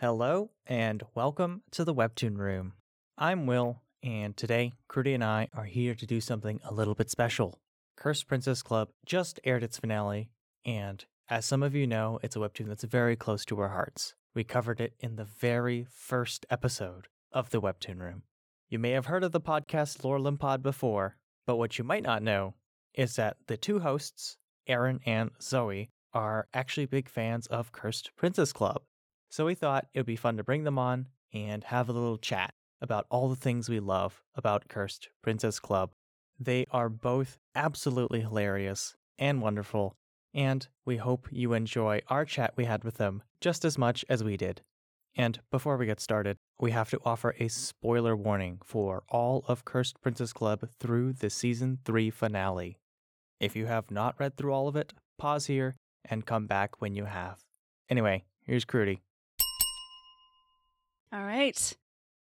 Hello, and welcome to the Webtoon Room. I'm Will, and today, Crudy and I are here to do something a little bit special. Cursed Princess Club just aired its finale, and as some of you know, it's a webtoon that's very close to our hearts. We covered it in the very first episode of the Webtoon Room. You may have heard of the podcast Lore OlymPOD before, but what you might not know is that the two hosts, Aaron and Zoe, are actually big fans of Cursed Princess Club. So we thought it would be fun to bring them on and have a little chat about all the things we love about Cursed Princess Club. They are both absolutely hilarious and wonderful, and we hope you enjoy our chat we had with them just as much as we did. And before we get started, we have to offer a spoiler warning for all of Cursed Princess Club through the season 3 finale. If you have not read through all of it, pause here and come back when you have. Anyway, here's Crudy. All right.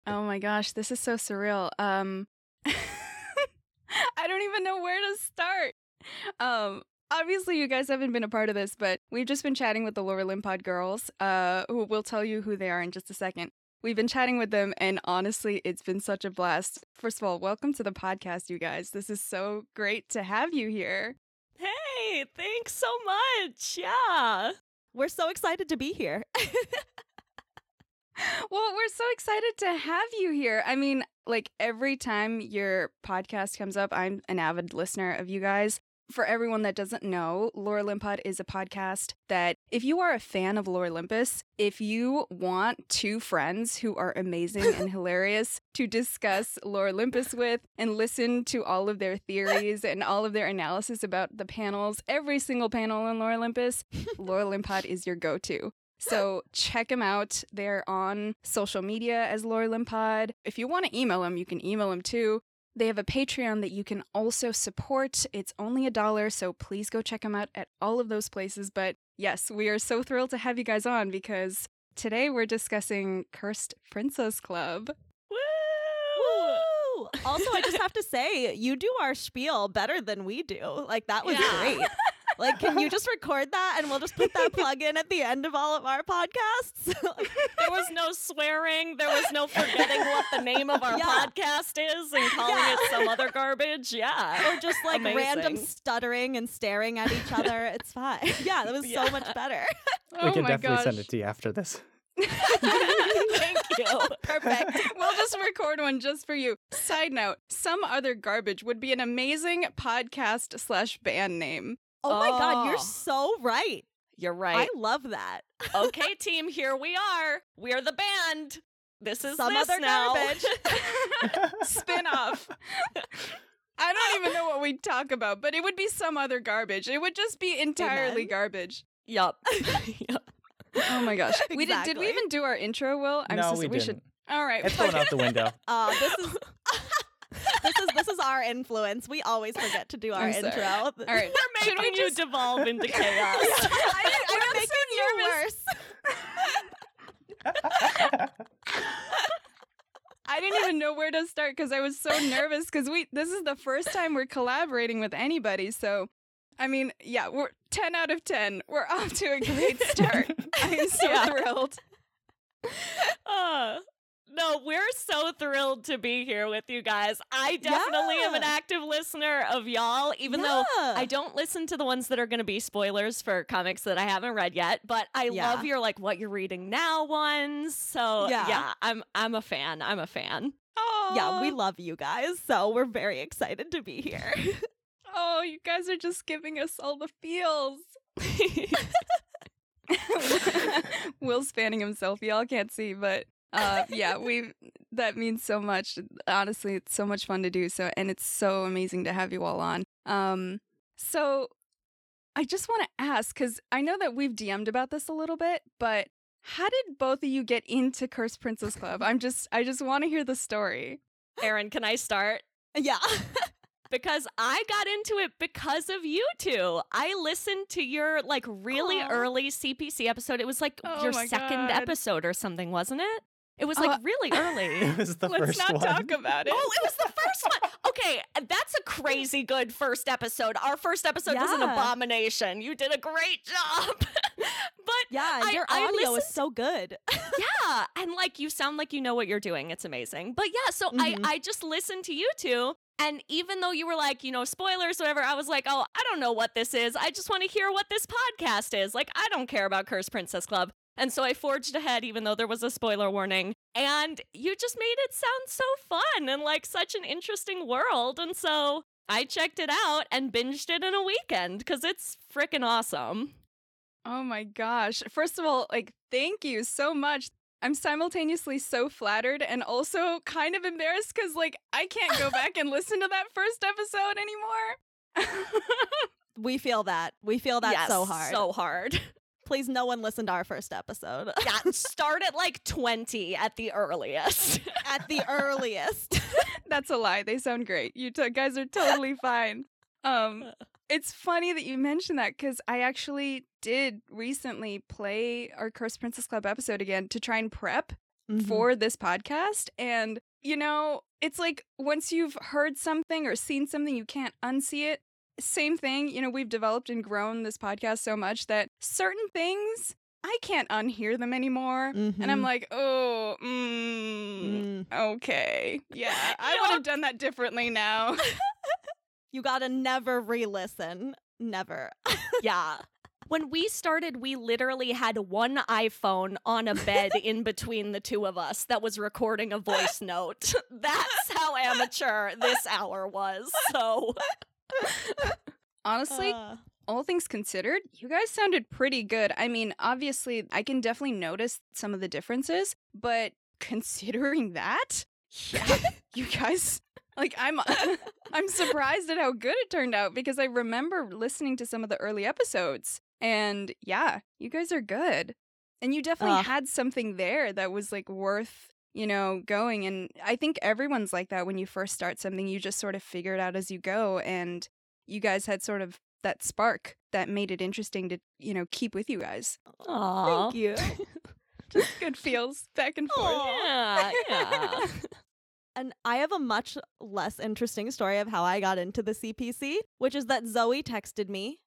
Oh my gosh, this is so surreal. Um I don't even know where to start. Um obviously you guys haven't been a part of this, but we've just been chatting with the Lore OlymPOD girls, uh who will tell you who they are in just a second. We've been chatting with them and honestly, it's been such a blast. First of all, welcome to the podcast, you guys. This is so great to have you here. Hey, thanks so much. Yeah. We're so excited to be here. Well, we're so excited to have you here. I mean, like every time your podcast comes up, I'm an avid listener of you guys. For everyone that doesn't know, Lore OlymPOD is a podcast that, if you are a fan of Lore Olympus, if you want two friends who are amazing and hilarious to discuss Lore Olympus with and listen to all of their theories and all of their analysis about the panels, every single panel in Lore Olympus, Lore OlymPOD is your go to. So check them out. They're on social media as Lore OlymPOD. If you want to email them, you can email them too. They have a Patreon that you can also support. It's only a dollar, so please go check them out at all of those places. But yes, we are so thrilled to have you guys on because today we're discussing Cursed Princess Club. Woo! Woo! Also, I just have to say, you do our spiel better than we do. Like that was Yeah. great. Like, can you just record that and we'll just put that plug in at the end of all of our podcasts? There was no swearing. There was no forgetting what the name of our Yeah. podcast is and calling Yeah. it some other garbage. Yeah. or just like random stuttering and staring at each other. It's fine. Yeah, that was Yeah. so much better. Oh we can oh my definitely gosh. send it to you after this. Thank you. Perfect. we'll just record one just for you. Side note, some other garbage would be an amazing podcast slash band name. Oh my god, you're Oh. so right. You're right. I love that. okay, team, here we are. We're the band. This is Some this other now. garbage. Spin off. I don't even know what we'd talk about, but it would be some other garbage. It would just be entirely Amen. garbage. yup. Yup. Oh my gosh. We did did we even do our intro, Will? I'm no, so we, didn't. should All right. It's going out the window. Uh, this is this is this is our influence. We always forget to do our I'm intro. All right. We're Should we making you devolve into chaos. I, I'm making you nervous. worse. I didn't even know where to start because I was so nervous because we this is the first time we're collaborating with anybody. So, I mean, yeah, we're ten out of ten. We're off to a great start. I'm so Yeah. thrilled. Uh, no, we're so thrilled to be here with you guys. I definitely am an active listener of y'all, even though I don't listen to the ones that are going to be spoilers for comics that I haven't read yet, but I Yeah. love your like what you're reading now ones. So Yeah. yeah, I'm I'm a fan. I'm a fan. Oh, yeah, we love you guys, so we're very excited to be here. Oh, you guys are just giving us all the feels. Will's fanning himself. Y'all can't see, but uh, yeah, we that means so much. Honestly, it's so much fun to do. So, and it's so amazing to have you all on. Um, so I just want to ask because I know that we've DM'd about this a little bit, but how did both of you get into Curse Princess Club? I'm just, I just want to hear the story. Aaron, can I start? yeah. because I got into it because of you two. I listened to your like really Aw. early CPC episode. It was like Oh your second God. episode or something, wasn't it? It was like Uh, really early. It was the Let's first not one. talk about it. Oh, it was the first one. Okay, that's a crazy good first episode. Our first episode was an abomination. You did a great job. but Yeah, I- your I audio is so good. yeah, and like you sound like you know what you're doing. It's amazing. But yeah, so Mhm. I I just listened to you two. And even though you were like, you know, spoilers, whatever, I was like, oh, I don't know what this is. I just want to hear what this podcast is. Like, I don't care about Curse Princess Club. And so I forged ahead, even though there was a spoiler warning. And you just made it sound so fun and like such an interesting world. And so I checked it out and binged it in a weekend because it's freaking awesome. Oh my gosh. First of all, like, thank you so much. I'm simultaneously so flattered and also kind of embarrassed because, like, I can't go back and listen to that first episode anymore. We feel that. We feel that Yes, so hard. So hard. Please, no one listened to our first episode yeah, start at like 20 at the earliest. at the earliest. That's a lie. They sound great. You t- guys are totally fine. Um, it's funny that you mentioned that because I actually did recently play our Cursed Princess Club episode again to try and prep Mhm. for this podcast. And, you know, it's like once you've heard something or seen something, you can't unsee it. Same thing, you know, we've developed and grown this podcast so much that certain things, I can't unhear them anymore. And I'm Mhm. like, oh, mm, Mm. okay. Yeah, I would have done that differently now. You gotta never re-listen. Never. yeah. When we started, we literally had one iPhone on a bed in between the two of us that was recording a voice note. That's how amateur this hour was. So, Honestly, Uh, all things considered, you guys sounded pretty good. I mean, obviously, I can definitely notice some of the differences, but considering that, yeah, you guys like I'm I'm surprised at how good it turned out because I remember listening to some of the early episodes and yeah, you guys are good. And you definitely Ugh. had something there that was like worth, you know, going and I think everyone's like that when you first start something, you just sort of figure it out as you go and you guys had sort of that spark that made it interesting to, you know, keep with you guys. Aw. Thank you. Just good feels back and forth. Yeah, yeah. And I have a much less interesting story of how I got into the CPC, which is that Zoe texted me,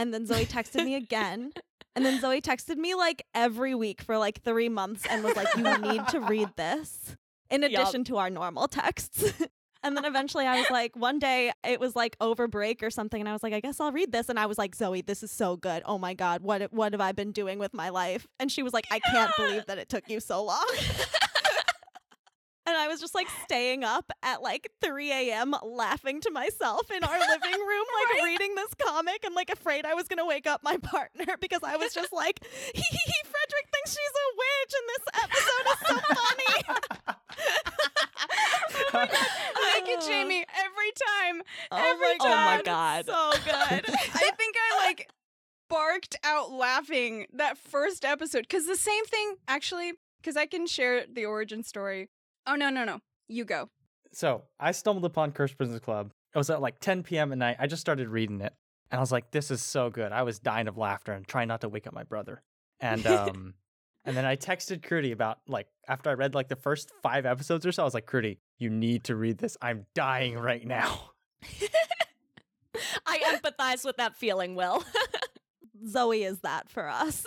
and then Zoe texted me again. And then Zoe texted me like every week for like three months and was like, You need to read this in addition to our normal texts. and then eventually I was like, one day it was like over break or something. And I was like, I guess I'll read this. And I was like, Zoe, this is so good. Oh my God, what, what have I been doing with my life? And she was like, I can't believe that it took you so long. And I was just like staying up at like 3 a.m. laughing to myself in our living room, like reading this comic and like afraid I was going to wake up my partner because I was just like, hee hee hee, Frederick thinks she's a witch and this episode is so funny. Thank you, Jamie. Every time. oh Every my Oh my God. God. So good. I think I like barked out laughing that first episode. Cause the same thing, actually, because I can share the origin story. Oh, no, no, no. You go. So I stumbled upon Cursed Princess Club. It was at like 10 p.m. at night. I just started reading it, and I was like, "This is so good." I was dying of laughter and trying not to wake up my brother. And um, and then I texted Crudy about like after I read like the first five episodes or so. I was like, "Crudy, you need to read this. I'm dying right now." I empathize with that feeling, Will. Zoe is that for us.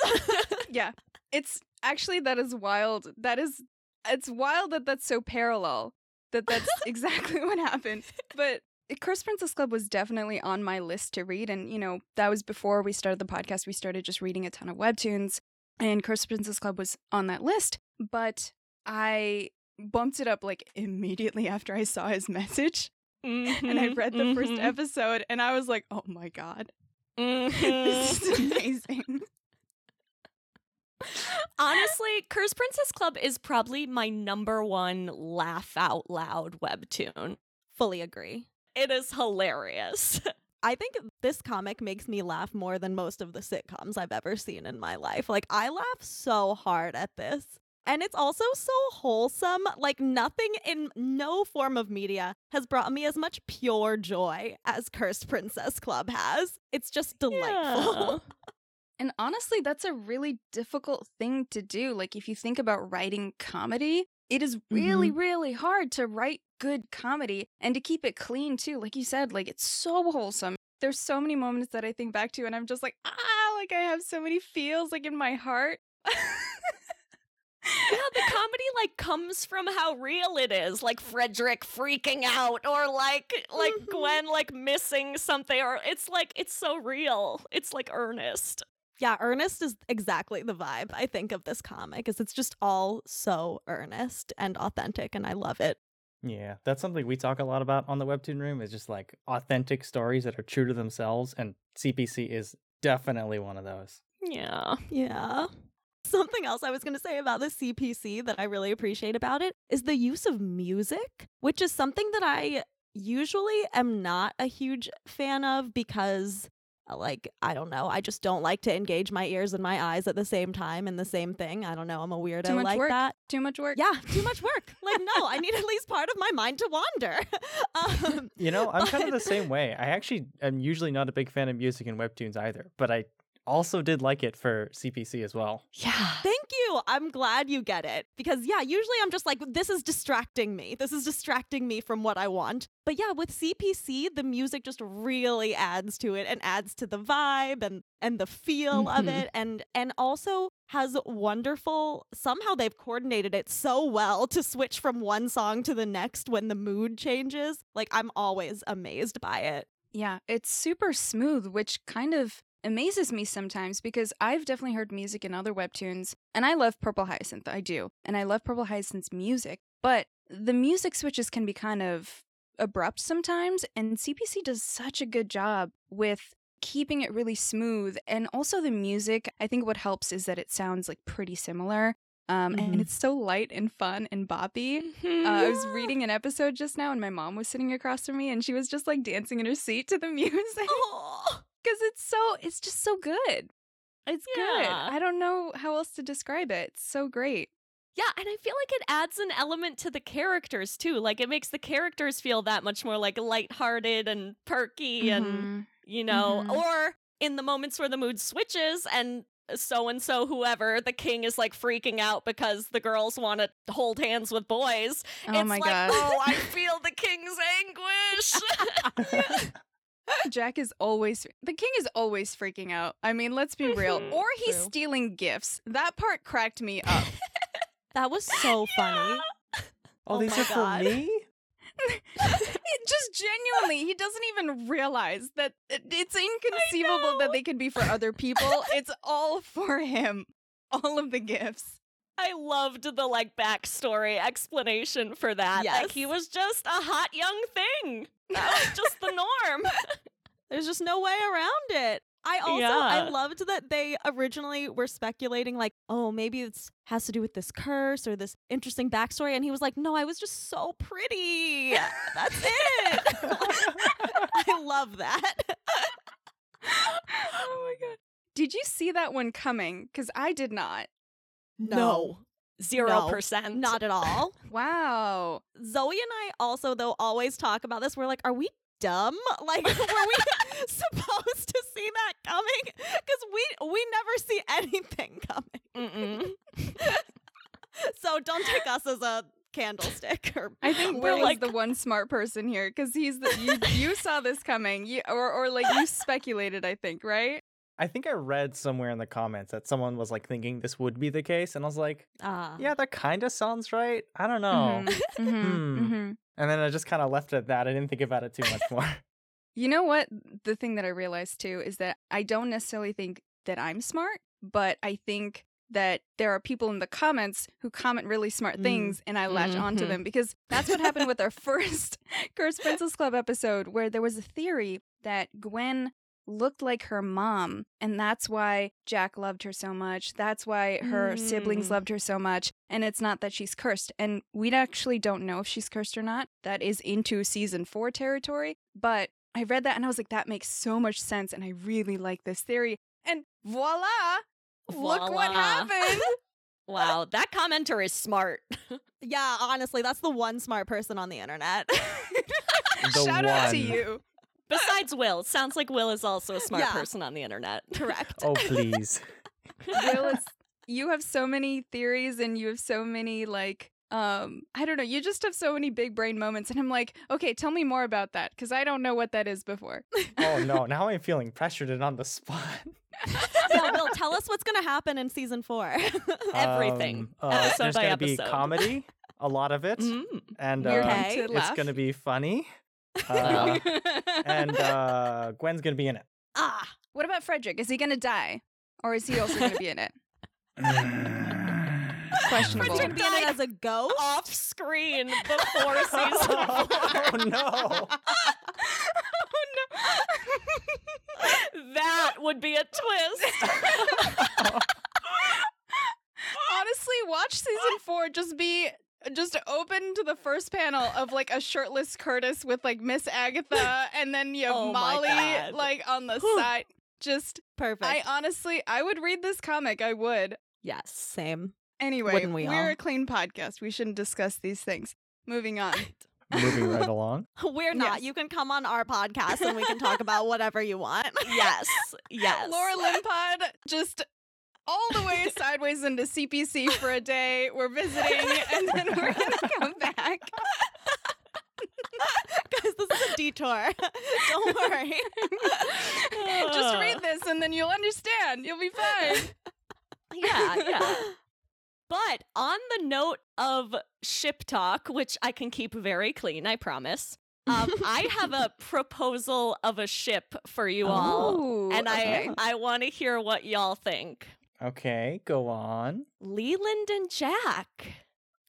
Yeah. It's actually, that is wild. That is, it's wild that that's so parallel, that that's exactly what happened. But Curse Princess Club was definitely on my list to read. And, you know, that was before we started the podcast. We started just reading a ton of webtoons, and Curse Princess Club was on that list. But I bumped it up like immediately after I saw his message. And I read the first Mhm. episode, and I was like, oh my God, Mhm. this is amazing. Honestly, Curse Princess Club is probably my number one laugh out loud webtoon. Fully agree. It is hilarious. I think this comic makes me laugh more than most of the sitcoms I've ever seen in my life. Like, I laugh so hard at this. And it's also so wholesome. Like, nothing in no form of media has brought me as much pure joy as Cursed Princess Club has. It's just delightful. And honestly, that's a really difficult thing to do. Like, if you think about writing comedy, it is really, really hard to write good comedy and to keep it clean too. Like you said, like it's so wholesome. There's so many moments that I think back to and I'm just like, ah, like I have so many feels like in my heart. Yeah, the comedy like comes from how real it is, like Frederick freaking out or like like Mhm. Gwen like missing something or it's like it's so real. It's like earnest. Yeah, earnest is exactly the vibe I think of this comic is it's just all so earnest and authentic and I love it. Yeah, that's something we talk a lot about on the Webtoon Room is just like authentic stories that are true to themselves, and CPC is definitely one of those. Yeah. Yeah. Something else I was going to say about the CPC that I really appreciate about it is the use of music, which is something that I usually am not a huge fan of because like I don't know, I just don't like to engage my ears and my eyes at the same time in the same thing. I don't know, I'm a weirdo Too much like work. that. Too much work. Yeah, too much work. like no, I need at least part of my mind to wander. um, You know, I'm kind of the same way. I actually am usually not a big fan of music and Webtoons either, but I also did like it for CPC as well. Yeah. Thank you. I'm glad you get it. Because, yeah, usually I'm just like, this is distracting me. This is distracting me from what I want. But yeah, with CPC, the music just really adds to it and adds to the vibe and, and the feel of Mhm. it and and also has wonderful somehow they've coordinated it so well to switch from one song to the next when the mood changes. Like I'm always amazed by it. Yeah, it's super smooth, which kind of amazes me sometimes because I've definitely heard music in other webtoons, and I love Purple Hyacinth, I do, and I love Purple Hyacinth's music, but the music switches can be kind of abrupt sometimes, and CPC does such a good job with keeping it really smooth, and also the music. I think what helps is that it sounds like pretty similar. Um, and Mhm. it's so light and fun and boppy. Mhm. Uh, I was reading an episode just now, and my mom was sitting across from me, and she was just like dancing in her seat to the music Oh. Because it's so it's just so good. It's good. I don't know how else to describe it. It's so great. Yeah, and I feel like it adds an element to the characters too. Like it makes the characters feel that much more like lighthearted and perky and Mhm. you know, Mhm. or in the moments where the mood switches and so and so whoever the king is like freaking out because the girls want to hold hands with boys. oh it's my like, god, oh, I feel the king's anguish. Jack is always the king is always freaking out. I mean, let's be real. Mhm. Or he's True. stealing gifts. That part cracked me up. That was so funny. Oh, Oh these my are for God. me? it just genuinely, he doesn't even realize that it- it's inconceivable that they could be for other people. it's all for him. All of the gifts. I loved the like backstory explanation for that. Like he was just a hot young thing. That was just the norm. There's just no way around it. I also I loved that they originally were speculating like, oh, maybe it's has to do with this curse or this interesting backstory, and he was like, no, I was just so pretty. That's it. I love that. oh my god. Did you see that one coming? Because I did not. Zero No, percent. not at all. Wow. Zoe and I also though always talk about this. We're like, are we dumb? Like, were we supposed to see that coming? Because we we never see anything coming. So don't take us as a candlestick or I think We're like- is the one smart person here because he's the you, you saw this coming, you, or or like you speculated. I think right. I think I read somewhere in the comments that someone was like thinking this would be the case, and I was like, Ah. yeah, that kind of sounds right. I don't know. Mhm, mhm, Hmm. mhm. And then I just kind of left it at that. I didn't think about it too much more. You know what? The thing that I realized too is that I don't necessarily think that I'm smart, but I think that there are people in the comments who comment really smart Mm. things and I latch onto Mhm. them because that's what happened with our first Cursed Princess Club episode where there was a theory that Gwen looked like her mom and that's why Jack loved her so much. That's why her siblings Mm. loved her so much and it's not that she's cursed. And we actually don't know if she's cursed or not. That is into season 4 territory, but I read that and I was like that makes so much sense and I really like this theory. And voila! Look what happened. Wow, that commenter is smart. Yeah, honestly, that's the one smart person on the internet. The Shout out to you. Besides Will, sounds like Will is also a smart Yeah. person on the internet. Correct. oh, please. Will is you have so many theories and you have so many like um I don't know, you just have so many big brain moments and I'm like, "Okay, tell me more about that because I don't know what that is before." oh no, now I'm feeling pressured and on the spot. yeah, Will, tell us what's gonna happen in season four. Everything. Um, uh, Episode there's by gonna be comedy, a lot of it, Mm. and uh, Okay. to it's gonna be funny. Uh, and uh, Gwen's gonna be in it. ah, What about Frederick? Is he going to die or is he also going to be in it? Questionable. Frederick being it as a ghost. Off screen before season four. oh no! That would be a twist. Honestly, watch season four just be just open to the first panel of like a shirtless Curtis with like Miss Agatha and then you have Oh Molly like on the side. Just Perfect. I honestly I would read this comic. I would. yes, same. Anyway, Wouldn't we we're all? a clean podcast. We shouldn't discuss these things. Moving on. Moving right along. We're not. Yes. You can come on our podcast and we can talk about whatever you want. yes, yes. Lore OlymPOD just all the way sideways into CPC for a day. We're visiting and then we're gonna come back. Guys, this is a detour. Don't worry. Just read this and then you'll understand. You'll be fine. Yeah, yeah. But on the note of ship talk, which I can keep very clean, I promise. Um, I have a proposal of a ship for you all, Ooh, and okay. I I want to hear what y'all think. Okay, go on. Leland and Jack.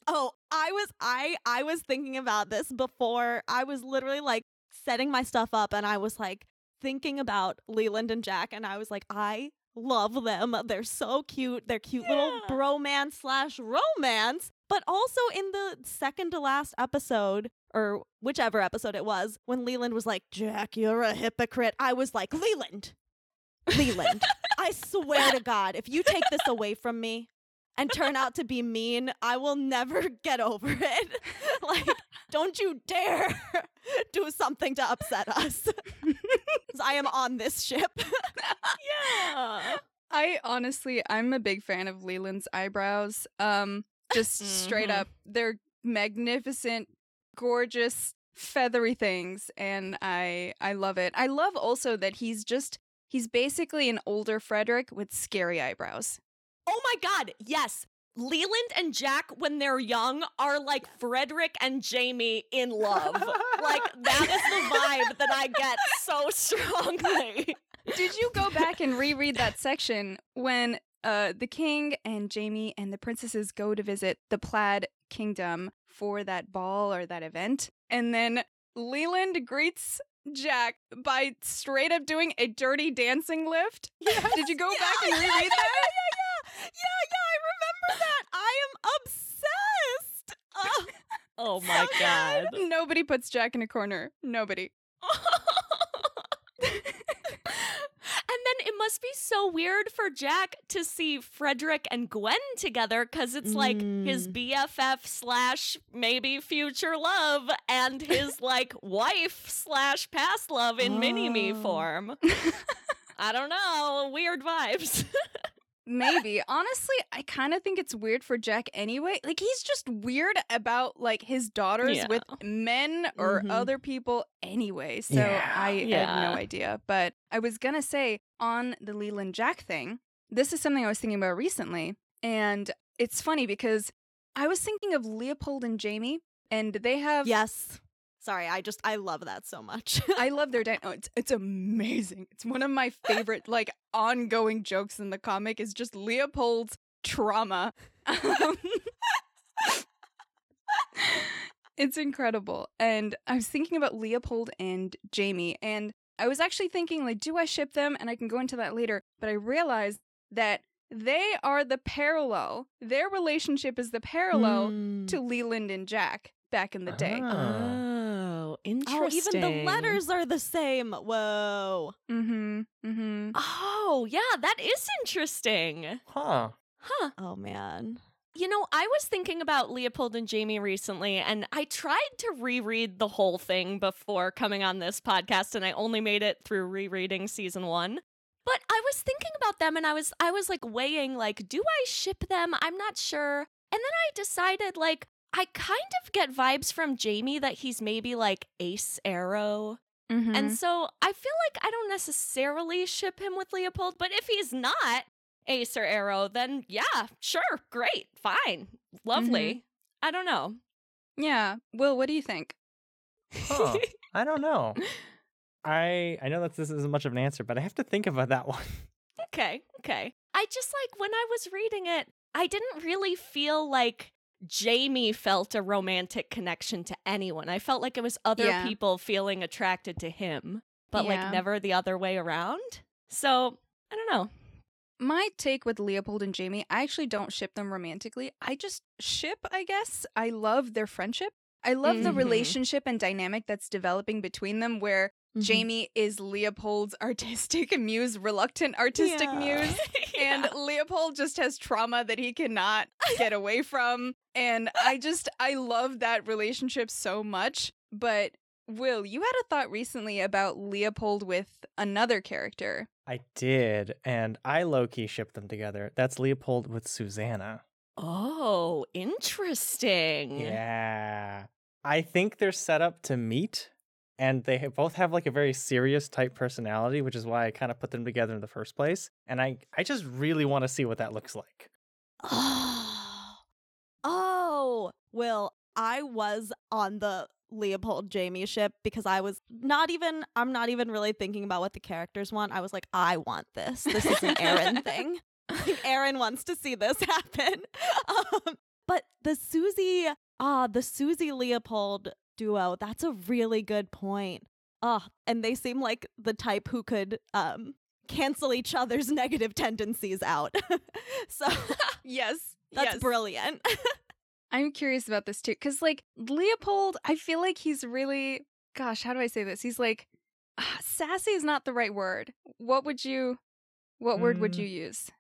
Oh, I was I I was thinking about this before. I was literally like setting my stuff up and I was like thinking about Leland and Jack and I was like I love them. They're so cute. They're cute little Yeah. bromance slash romance. But also in the second to last episode or whichever episode it was, when Leland was like, Jack, you're a hypocrite. I was like, Leland, Leland, I swear to God, if you take this away from me and turn out to be mean, I will never get over it. like, don't you dare do something to upset us. I am on this ship. Yeah. I honestly, I'm a big fan of Leland's eyebrows. Um, just straight Mhm. up, they're magnificent, gorgeous, feathery things, and I I love it. I love also that he's just he's basically an older Frederick with scary eyebrows. Oh my God, yes. Leland and Jack, when they're young, are like Frederick and Jamie in love. like, that is the vibe that I get so strongly. Did you go back and reread that section when uh, the king and Jamie and the princesses go to visit the Plaid Kingdom for that ball or that event? And then Leland greets Jack by straight up doing a dirty dancing lift. Did you go Yeah, back and yeah, reread yeah, that? Yeah, yeah, yeah, yeah, I remember that. I am obsessed. Ugh. Oh, oh my God. Nobody puts Jack in a corner. Nobody. and then it must be so weird for Jack to see Frederick and Gwen together because it's like his mm. BFF slash maybe future love and his like wife slash past love in mini me Oh. form. I don't know. Weird vibes. Maybe. Honestly, I kind of think it's weird for Jack anyway. Like he's just weird about like his daughters Yeah. with men or Mhm. other people anyway. So Yeah. I had Yeah. no idea. But I was going to say on the Leland Jack thing, this is something I was thinking about recently. And it's funny because I was thinking of Leopold and Jamie and they have Yes. Sorry, I just I love that so much. I love their dance. Oh, it's it's amazing. It's one of my favorite like ongoing jokes in the comic is just Leopold's trauma. Um, it's incredible. And I was thinking about Leopold and Jamie and I was actually thinking like do I ship them and I can go into that later, but I realized that they are the parallel. Their relationship is the parallel Mm. to Leland and Jack back in the day. Ah. Oh, interesting. Oh, even the letters are the same. Whoa. Mm-hmm. Mm-hmm. Oh, yeah, that is interesting. Huh. Huh. Oh man. You know, I was thinking about Leopold and Jamie recently, and I tried to reread the whole thing before coming on this podcast, and I only made it through rereading season one. But I was thinking about them, and I was I was like weighing, like, do I ship them? I'm not sure. And then I decided, like, I kind of get vibes from Jamie that he's maybe like Ace Aro. Mhm. And so I feel like I don't necessarily ship him with Leopold, but if he's not Ace or Aro, then yeah, sure, great, fine, lovely. I don't know. yeah. Will, what do you think? Huh. I don't know. I I know that this isn't much of an answer, but I have to think about that one. Okay, okay. I just like when I was reading it, I didn't really feel like Jamie felt a romantic connection to anyone. I felt like it was other Yeah. people feeling attracted to him, but Yeah. like never the other way around. So, I don't know. My take with Leopold and Jamie, I actually don't ship them romantically. I just ship, I guess. I love their friendship. I love the Mhm. relationship and dynamic that's developing between them where Mhm. Jamie is Leopold's artistic muse, reluctant artistic Yeah. muse. And Leopold just has trauma that he cannot get away from. And I just, I love that relationship so much. But Will, you had a thought recently about Leopold with another character. I did, and I low key shipped them together. That's Leopold with Susanna. Oh, interesting. Yeah. I think they're set up to meet, and they both have like a very serious type personality, which is why I kind of put them together in the first place. And I, I just really want to see what that looks like. Oh, oh, Will, I was on the Leopold Jamie ship because I was not even, I'm not even really thinking about what the characters want. I was like, I want this. This is an Aaron thing. Aaron wants to see this happen. Um, but the Susie, ah, the Susie Leopold duo, that's a really good point. Ah, and they seem like the type who could um cancel each other's negative tendencies out. so Yes. that's brilliant. I'm curious about this too, because like Leopold, I feel like he's really, gosh, how do I say this? He's like, ah, sassy is not the right word. What would you, what word would Mm. you use?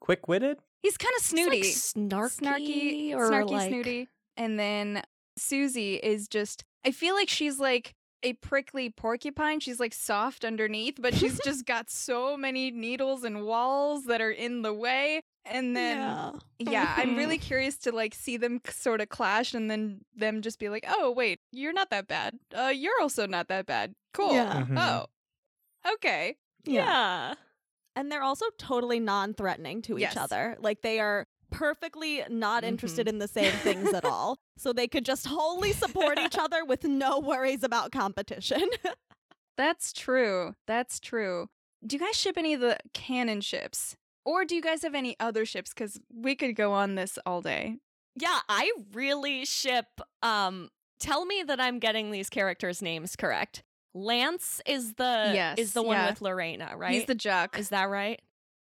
Quick witted? He's kind of It's snooty, like snarky, snarky, or snarky, like, snooty. And then Susie is just, I feel like she's like a prickly porcupine. She's like soft underneath, but she's just got so many needles and walls that are in the way. And then yeah. yeah, I'm really curious to like see them sort of clash and then them just be like, "Oh, wait, you're not that bad. Uh you're also not that bad. Cool. Yeah. Mhm. Oh. Okay. Yeah. And they're also totally non threatening to Yes. each other. Like they are perfectly not interested in the same things at all. So they could just wholly support each other with no worries about competition. That's true. That's true. Do you guys ship any of the canon ships? Or do you guys have any other ships cuz we could go on this all day. Yeah, I really ship um tell me that I'm getting these characters' names correct. Lance is the Yes, is the one yeah. with Lorena, right? He's the jock. Is that right?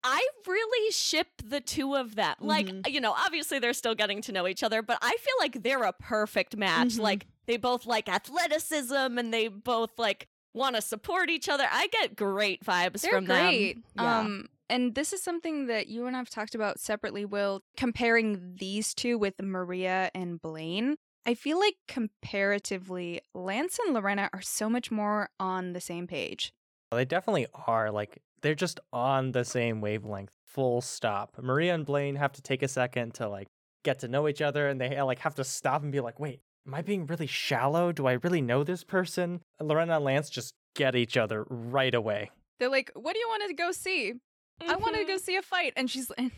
I really ship the two of them. Like, Mhm. you know, obviously they're still getting to know each other, but I feel like they're a perfect match. Mhm. Like, they both like athleticism and they both like want to support each other. I get great vibes They're from great. them. Yeah. Um, and this is something that you and I've talked about separately, Will, comparing these two with Maria and Blaine. I feel like comparatively, Lance and Lorena are so much more on the same page. They definitely are. Like, they're just on the same wavelength, full stop. Maria and Blaine have to take a second to, like, get to know each other, and they, like, have to stop and be like, wait, am I being really shallow? Do I really know this person? And Lorena and Lance just get each other right away. They're like, "What do you want to go see? I want to go mm-hmm. see a fight." And she's and,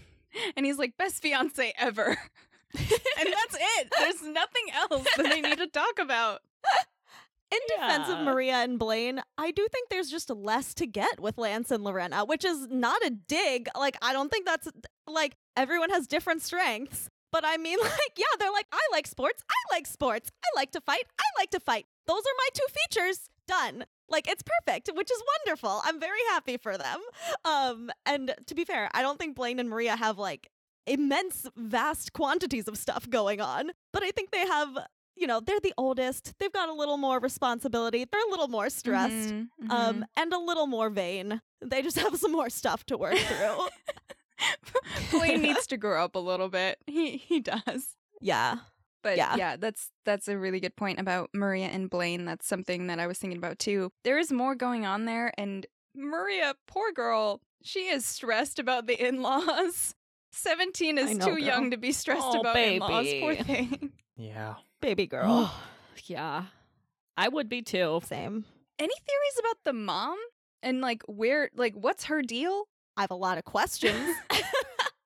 and he's like, "Best fiance ever." and that's it. There's nothing else that they need to talk about. In defense of Maria and Blaine, I do think there's just less to get with Lance and Lorena, which is not a dig. Like, I don't think that's like everyone has different strengths. But I mean, like, yeah, they're like, I like sports. I like sports. I like to fight. I like to fight. Those are my two features. Done. Like, it's perfect, which is wonderful. I'm very happy for them. Um, and to be fair, I don't think Blaine and Maria have like immense, vast quantities of stuff going on. But I think they have you know, they're the oldest. They've got a little more responsibility. They're a little more stressed. Mhm, mhm. Um, and a little more vain. They just have some more stuff to work through. Blaine needs to grow up a little bit. He he does. yeah. But Yeah. yeah. that's that's a really good point about Maria and Blaine. That's something that I was thinking about too. There is more going on there, and Maria, poor girl, she is stressed about the in-laws. Seventeen is know, too girl. young to be stressed Oh, about in-laws. Poor baby. thing. Yeah. Baby girl. yeah. I would be too. Same. Any theories about the mom and like where like what's her deal? I have a lot of questions.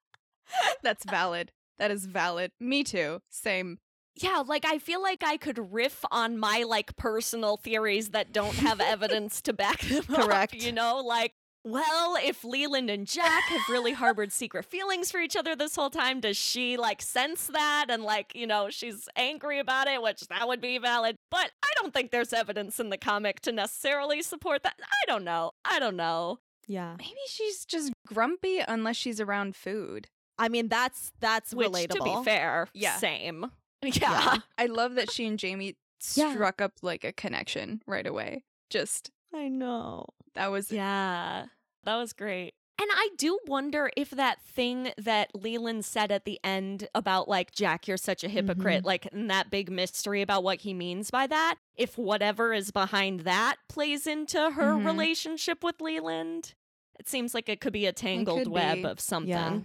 That's valid. That is valid. Me too. Same. Yeah, like I feel like I could riff on my like personal theories that don't have evidence to back them Correct. up. You know, like, well, if Leland and Jack have really harbored secret feelings for each other this whole time, does she like sense that and like, you know, she's angry about it, which that would be valid. But I don't think there's evidence in the comic to necessarily support that. I don't know. I don't know. yeah. Maybe she's just grumpy unless she's around food. I mean, that's that's Which, relatable. to be fair, Yeah. same. Yeah. Yeah. I love that she and Jamie Yeah. struck up like a connection right away. Just I know. that was Yeah, that was great. And I do wonder if that thing that Leland said at the end about, like, Jack, you're such a hypocrite, like, and that big mystery about what he means by that, if whatever is behind that plays into her Mhm. relationship with Leland. It seems like it could be a tangled web be. of something. Yeah.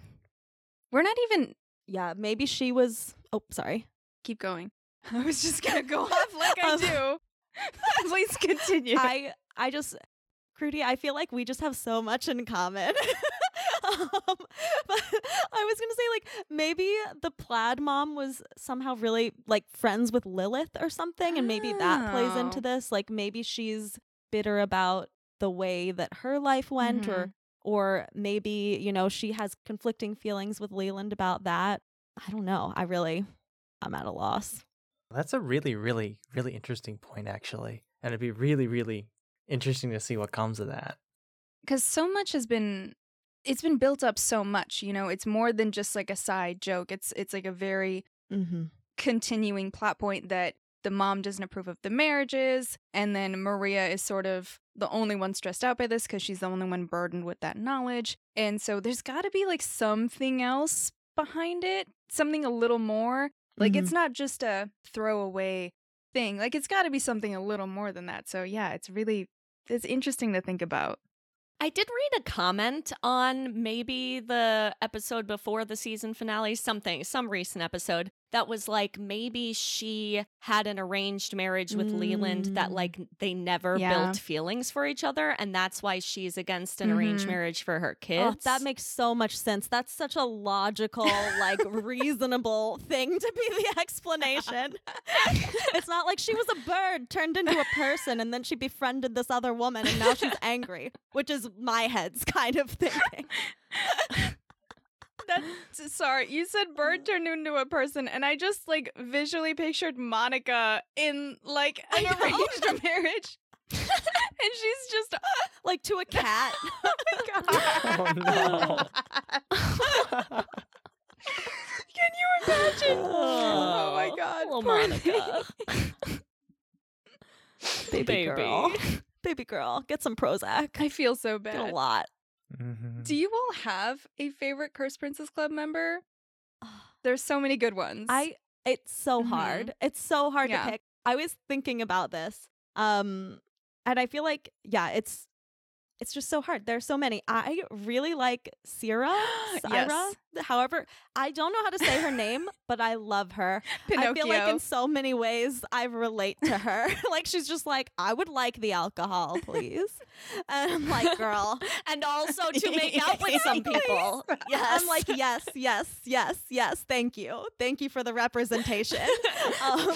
We're not even Yeah, maybe she was. Oh, sorry. keep going. I was just gonna go off like I do. Please continue. I I just Crudy, I feel like we just have so much in common. um, but I was gonna say like maybe the plaid mom was somehow really like friends with Lilith or something, and maybe that plays Oh. into this. Like maybe she's bitter about the way that her life went, or or maybe you know she has conflicting feelings with Leland about that. I don't know. I really, I'm at a loss. That's a really, really, really interesting point, actually. And it'd be really, really interesting to see what comes of that. because so much has been it's been built up so much you know it's more than just like a side joke it's it's like a very Mm-hmm. continuing plot point that the mom doesn't approve of the marriages and then maria is sort of the only one stressed out by this because she's the only one burdened with that knowledge and so there's got to be like something else behind it something a little more like Mm-hmm. it's not just a throwaway thing like it's got to be something a little more than that so yeah it's really it's interesting to think about. I did read a comment on maybe the episode before the season finale, something, some recent episode that was like maybe she had an arranged marriage with Leland that Mm. like they never Yeah. built feelings for each other, and that's why she's against an arranged Mhm. marriage for her Oh, kids. that makes so much sense. That's such a logical, like reasonable thing to be the explanation. it's not like she was a bird turned into a person and then she befriended this other woman and now she's angry, which is my head's kind of thinking. That's sorry. You said oh, bird turned into a person, and I just like visually pictured Monica in like an arranged marriage, and she's just Like to a cat. Oh, my oh, no. Can you imagine? Oh my oh, god, Little Monica. Baby, Baby. girl. Baby girl. Get some Prozac. I feel so Get a lot. Mhm. Do you all have a favorite Curse Princess Club member? There's so many good ones. I it's so Mhm. hard. It's so hard Yeah. to pick. I was thinking about this. Um and I feel like yeah, it's it's just so hard. There's so many. I really like Syrah. Syra. Yes. However, I don't know how to say her name, but I love her. Pinocchio. I feel like in so many ways I relate to her. like she's just like, I would like the alcohol, please. And I'm like, girl. and also to make out with some people. Yes. I'm like, yes, yes, yes, yes. Thank you. Thank you for the representation. um,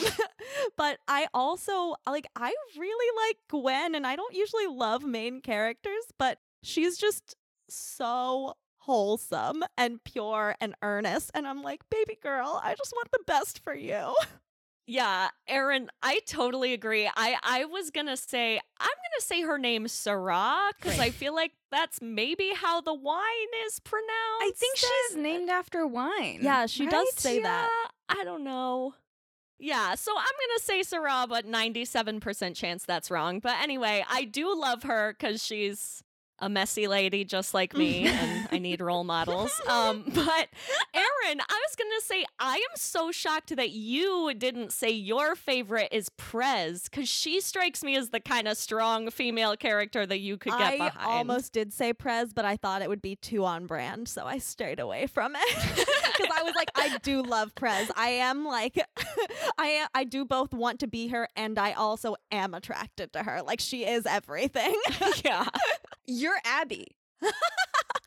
but I also like I really like Gwen, and I don't usually love main characters, but she's just so wholesome and pure and earnest. And I'm like, baby girl, I just want the best for you. Yeah, Erin, I totally agree. I I was gonna say I'm gonna say her name Sarah because I feel like that's maybe how the wine is pronounced. I think she's named after wine. Yeah, she does right? say that. I don't know. Yeah, so I'm gonna say Sarah, but 97% chance that's wrong. But anyway, I do love her because she's a messy lady just like me, and I need role models. Um, but Aaron, I was gonna say I am so shocked that you didn't say your favorite is Prez, because she strikes me as the kind of strong female character that you could get I behind. I almost did say Prez, but I thought it would be too on brand, so I strayed away from it. Because I was like, I do love Prez. I am like, I I do both want to be her, and I also am attracted to her. Like she is everything. yeah. You're Abby.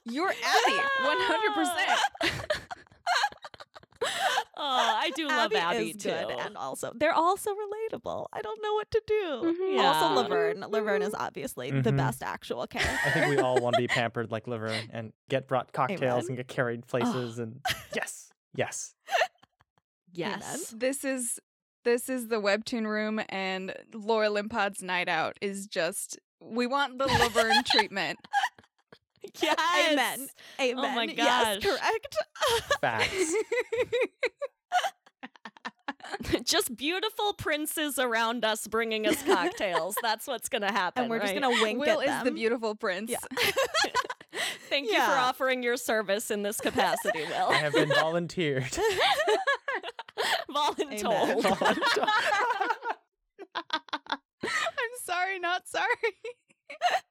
You're Abby, 100%. Oh, I do love Abby, is too. good, and also they're also relatable. I don't know what to do. Mhm. Yeah. Also, Laverne. Laverne is obviously the Mhm. best actual character. I think we all want to be pampered like Laverne and get brought cocktails Amen. and get carried places and yes, yes. yes. This is this is the webtoon room and Lore OlymPOD's night out is just we want the Laverne treatment. Yes. Amen. Amen. Oh my Yes, gosh. correct. Facts. just beautiful princes around us bringing us cocktails. That's what's going to happen. and we're just gonna wink Will at is the beautiful prince. Yeah. Thank you for offering your service in this capacity, Will. I have been volunteered. Voluntold. I'm sorry, not sorry.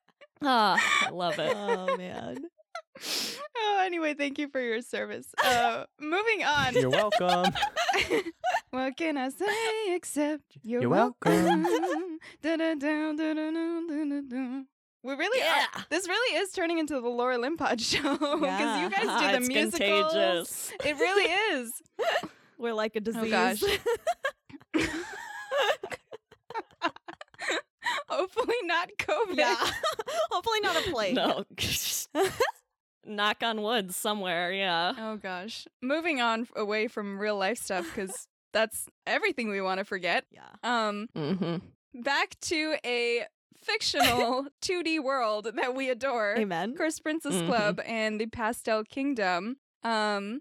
Ah, I love it. oh man. oh, anyway, thank you for your service. Uh, moving on. You're welcome. what can I say except you're, You're welcome. Da-da-dum, da-da-dum, da-da-dum. We really Yeah. are. This really is turning into the Lore OlymPOD show because Yeah. you guys do the it's musicals. contagious. It really is. We're like a disease. Oh gosh. Hopefully not COVID. yeah. Hopefully not a plague. No. Knock on wood somewhere, yeah. Oh gosh. Moving on away from real life stuff because that's everything we want to forget. Yeah. Um, Mm-hmm. back to a fictional 2D world that we adore. Amen. Cursed Princess Mhm. Club and the Pastel Kingdom. Um,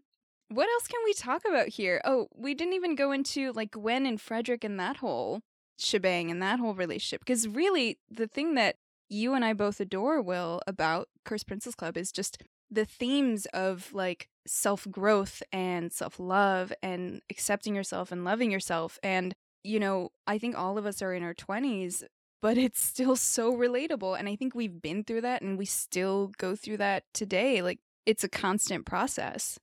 what else can we talk about here? Oh, we didn't even go into like Gwen and Frederick and that whole shebang and that whole relationship. Because really, the thing that you and I both adore, Will, about Cursed Princess Club is just the themes of like self growth and self love and accepting yourself and loving yourself. And, you know, I think all of us are in our 20s, but it's still so relatable. And I think we've been through that and we still go through that today. Like, it's a constant process.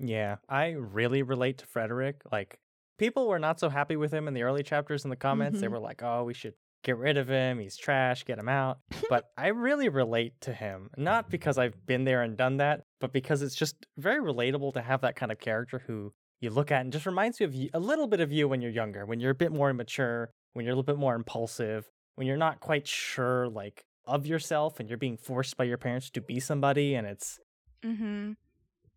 Yeah, I really relate to Frederick. Like, people were not so happy with him in the early chapters in the comments. They Mhm. were like, oh, we should get rid of him. He's trash. Get him out. but I really relate to him, not because I've been there and done that, but because it's just very relatable to have that kind of character who you look at and just reminds you of you, a little bit of you when you're younger, when you're a bit more immature, when you're a little bit more impulsive, when you're not quite sure, like, of yourself and you're being forced by your parents to be somebody and it's Mm-hmm.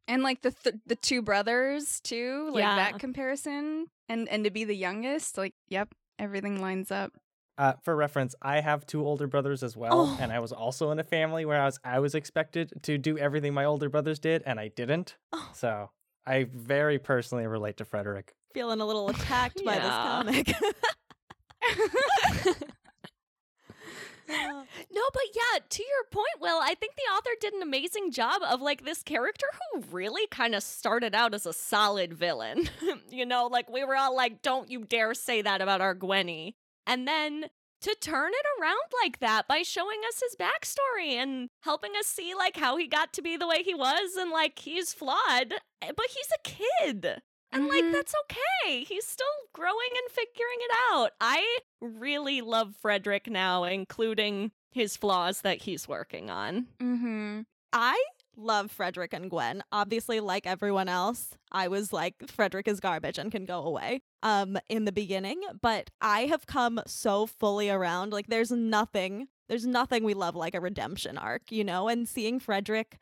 And like the th- the two brothers too, like Yeah. that comparison, and and to be the youngest, like yep, everything lines up. Uh, for reference, I have two older brothers as well, Oh. and I was also in a family where I was I was expected to do everything my older brothers did, and I didn't. Oh. So I very personally relate to Frederick. Feeling a little attacked by this comic. No, but yeah, to your point, Will, I think the author did an amazing job of like this character who really kind of started out as a solid villain. you know, like we were all like, don't you dare say that about our Gwenny. And then to turn it around like that by showing us his backstory and helping us see like how he got to be the way he was and like he's flawed, eh, but he's a kid. And like Mhm. that's okay. He's still growing and figuring it out. I really love Frederick now, including his flaws that he's working on. mm-hmm. I love Frederick and Gwen. Obviously, like everyone else, I was like, Frederick is garbage and can go away um, in the beginning. But I have come so fully around. Like, there's nothing, there's nothing we love like a redemption arc, you know? And seeing Frederick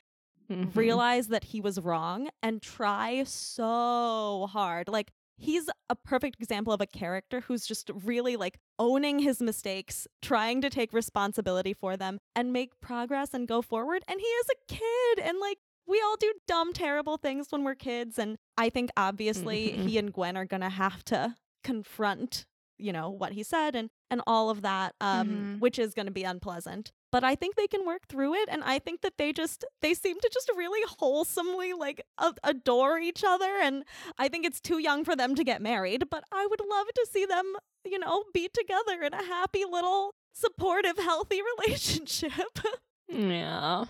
Mm-hmm. realize that he was wrong and try so hard. Like, he's a perfect example of a character who's just really like owning his mistakes, trying to take responsibility for them and make progress and go forward. And he is a kid and like, we all do dumb, terrible things when we're kids. And I think obviously Mhm. he and Gwen are going to have to confront, you know, what he said and, and all of that, um, Mhm. which is going to be unpleasant. But I think they can work through it and I think that they just they seem to just really wholesomely like a- adore each other and I think it's too young for them to get married, but I would love to see them, you know, be together in a happy little supportive healthy relationship. Yeah.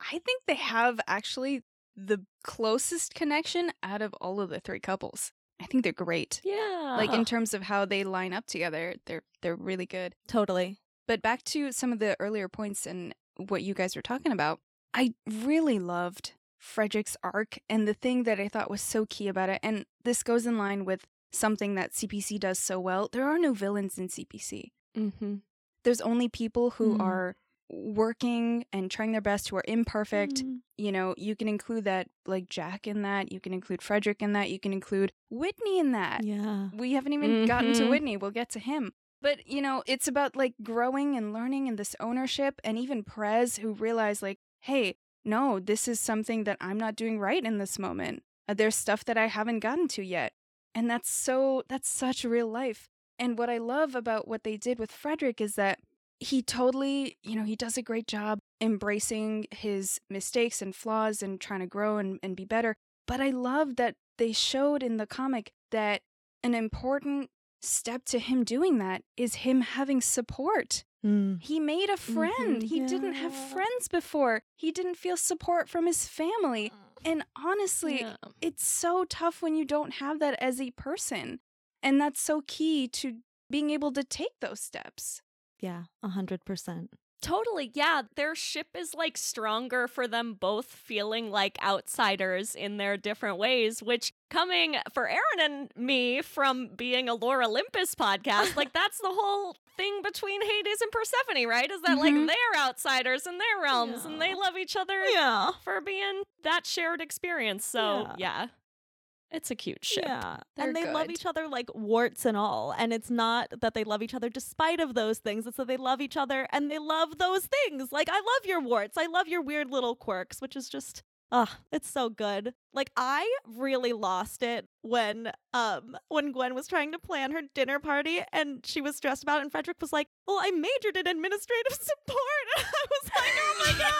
I think they have actually the closest connection out of all of the three couples. I think they're great. Yeah. Like in terms of how they line up together, they're they're really good. totally. But back to some of the earlier points and what you guys were talking about, I really loved Frederick's arc and the thing that I thought was so key about it. And this goes in line with something that CPC does so well. There are no villains in CPC. mm-hmm. There's only people who Mm. are working and trying their best who are imperfect. Mm. You know, you can include that like Jack in that, you can include Frederick in that, you can include Whitney in that. Yeah. We haven't even gotten to Mhm. Whitney. We'll get to him. But, you know, it's about like growing and learning and this ownership and even Prez who realized like, hey, no, this is something that I'm not doing right in this moment. Uh, there's stuff that I haven't gotten to yet. And that's so that's such real life. And what I love about what they did with Frederick is that he totally, you know, he does a great job embracing his mistakes and flaws and trying to grow and, and be better. But I love that they showed in the comic that an important step to him doing that is him having support. Mm. He made a friend. Mhm, he didn't have friends before. He didn't feel support from his family. And honestly, Yeah. it's so tough when you don't have that as a person. And that's so key to being able to take those steps. Yeah, a hundred percent. Totally. Yeah. Their ship is like stronger for them both feeling like outsiders in their different ways, which coming for Aro and me from being a Lore Olympus podcast, like that's the whole thing between Hades and Persephone, right? Is that like Mhm. they're outsiders in their realms and they love each other Yeah. for being that shared experience. So, Yeah. yeah. It's a cute ship. Yeah. They're and they love each other like warts and all. And it's not that they love each other despite of those things. It's that they love each other and they love those things. Like I love your warts. I love your weird little quirks, which is just Ah, it's so good. Like I really lost it when um when Gwen was trying to plan her dinner party and she was stressed about it and Frederick was like, "Well, I majored in administrative support." And I was like, "Oh my god."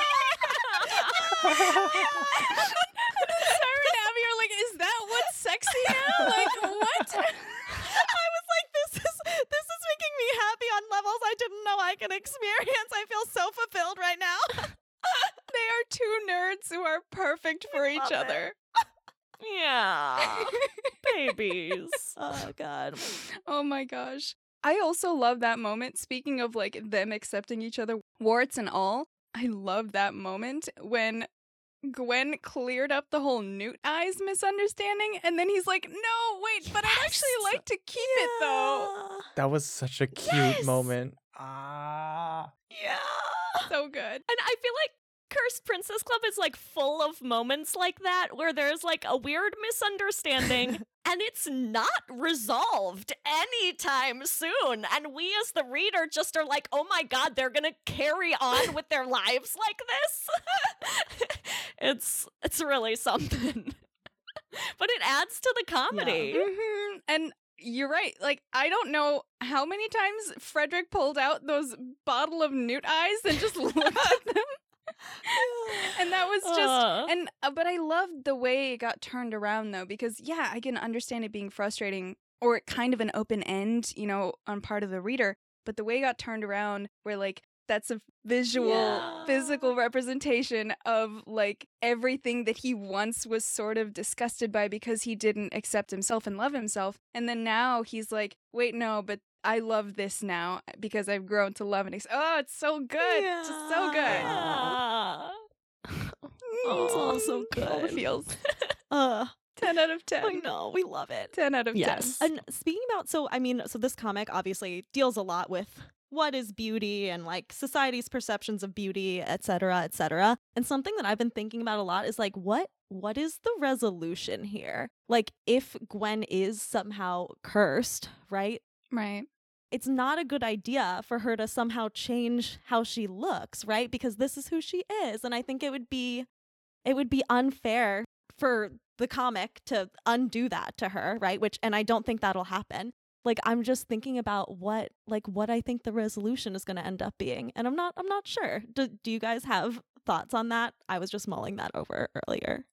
Sarah and Abby are like, is that what's sexy now? Like, what? I was like, this is this is making me happy on levels I didn't know I could experience. I feel so fulfilled right now. they are two nerds who are perfect for each love it. other. Yeah. Babies. oh god. oh my gosh. I also love that moment. Speaking of like them accepting each other, warts and all, I love that moment when Gwen cleared up the whole Newt Eyes misunderstanding, and then he's like, "No, wait, but I'd actually like to keep it though." That was such a cute Yes. moment. Ah. Yeah. So good. And I feel like Cursed Princess Club is like full of moments like that where there's like a weird misunderstanding and it's not resolved anytime soon. And we as the reader just are like, oh my god, they're gonna carry on with their lives like this. it's it's really something. but it adds to the comedy. hmm And you're right. Like, I don't know how many times Frederick pulled out those bottle of Newt Eyes and just looked at them. and that was just and uh, but I loved the way it got turned around though because yeah, I can understand it being frustrating or kind of an open end, you know, on part of the reader, but the way it got turned around where like that's a visual Yeah. physical representation of like everything that he once was sort of disgusted by because he didn't accept himself and love himself and then now he's like wait no but I love this now because I've grown to love it. He's, oh, it's so good. It's just so good. yeah. It's all so All the feels. Uh, 10 out of 10. I know. We love it. 10 out of Yes. 10. And speaking about, so I mean, so this comic obviously deals a lot with what is beauty and like society's perceptions of beauty, et cetera, et cetera. And something that I've been thinking about a lot is like, what what is the resolution here? Like, if Gwen is somehow cursed, right? Right. It's not a good idea for her to somehow change how she looks, right? Because this is who she is, and I think it would be it would be unfair for the comic to undo that to her, right? Which and I don't think that'll happen. like I'm just thinking about what like what I think the resolution is going to end up being, and I'm not I'm not sure. Do, do you guys have thoughts on that? I was just mulling that over earlier.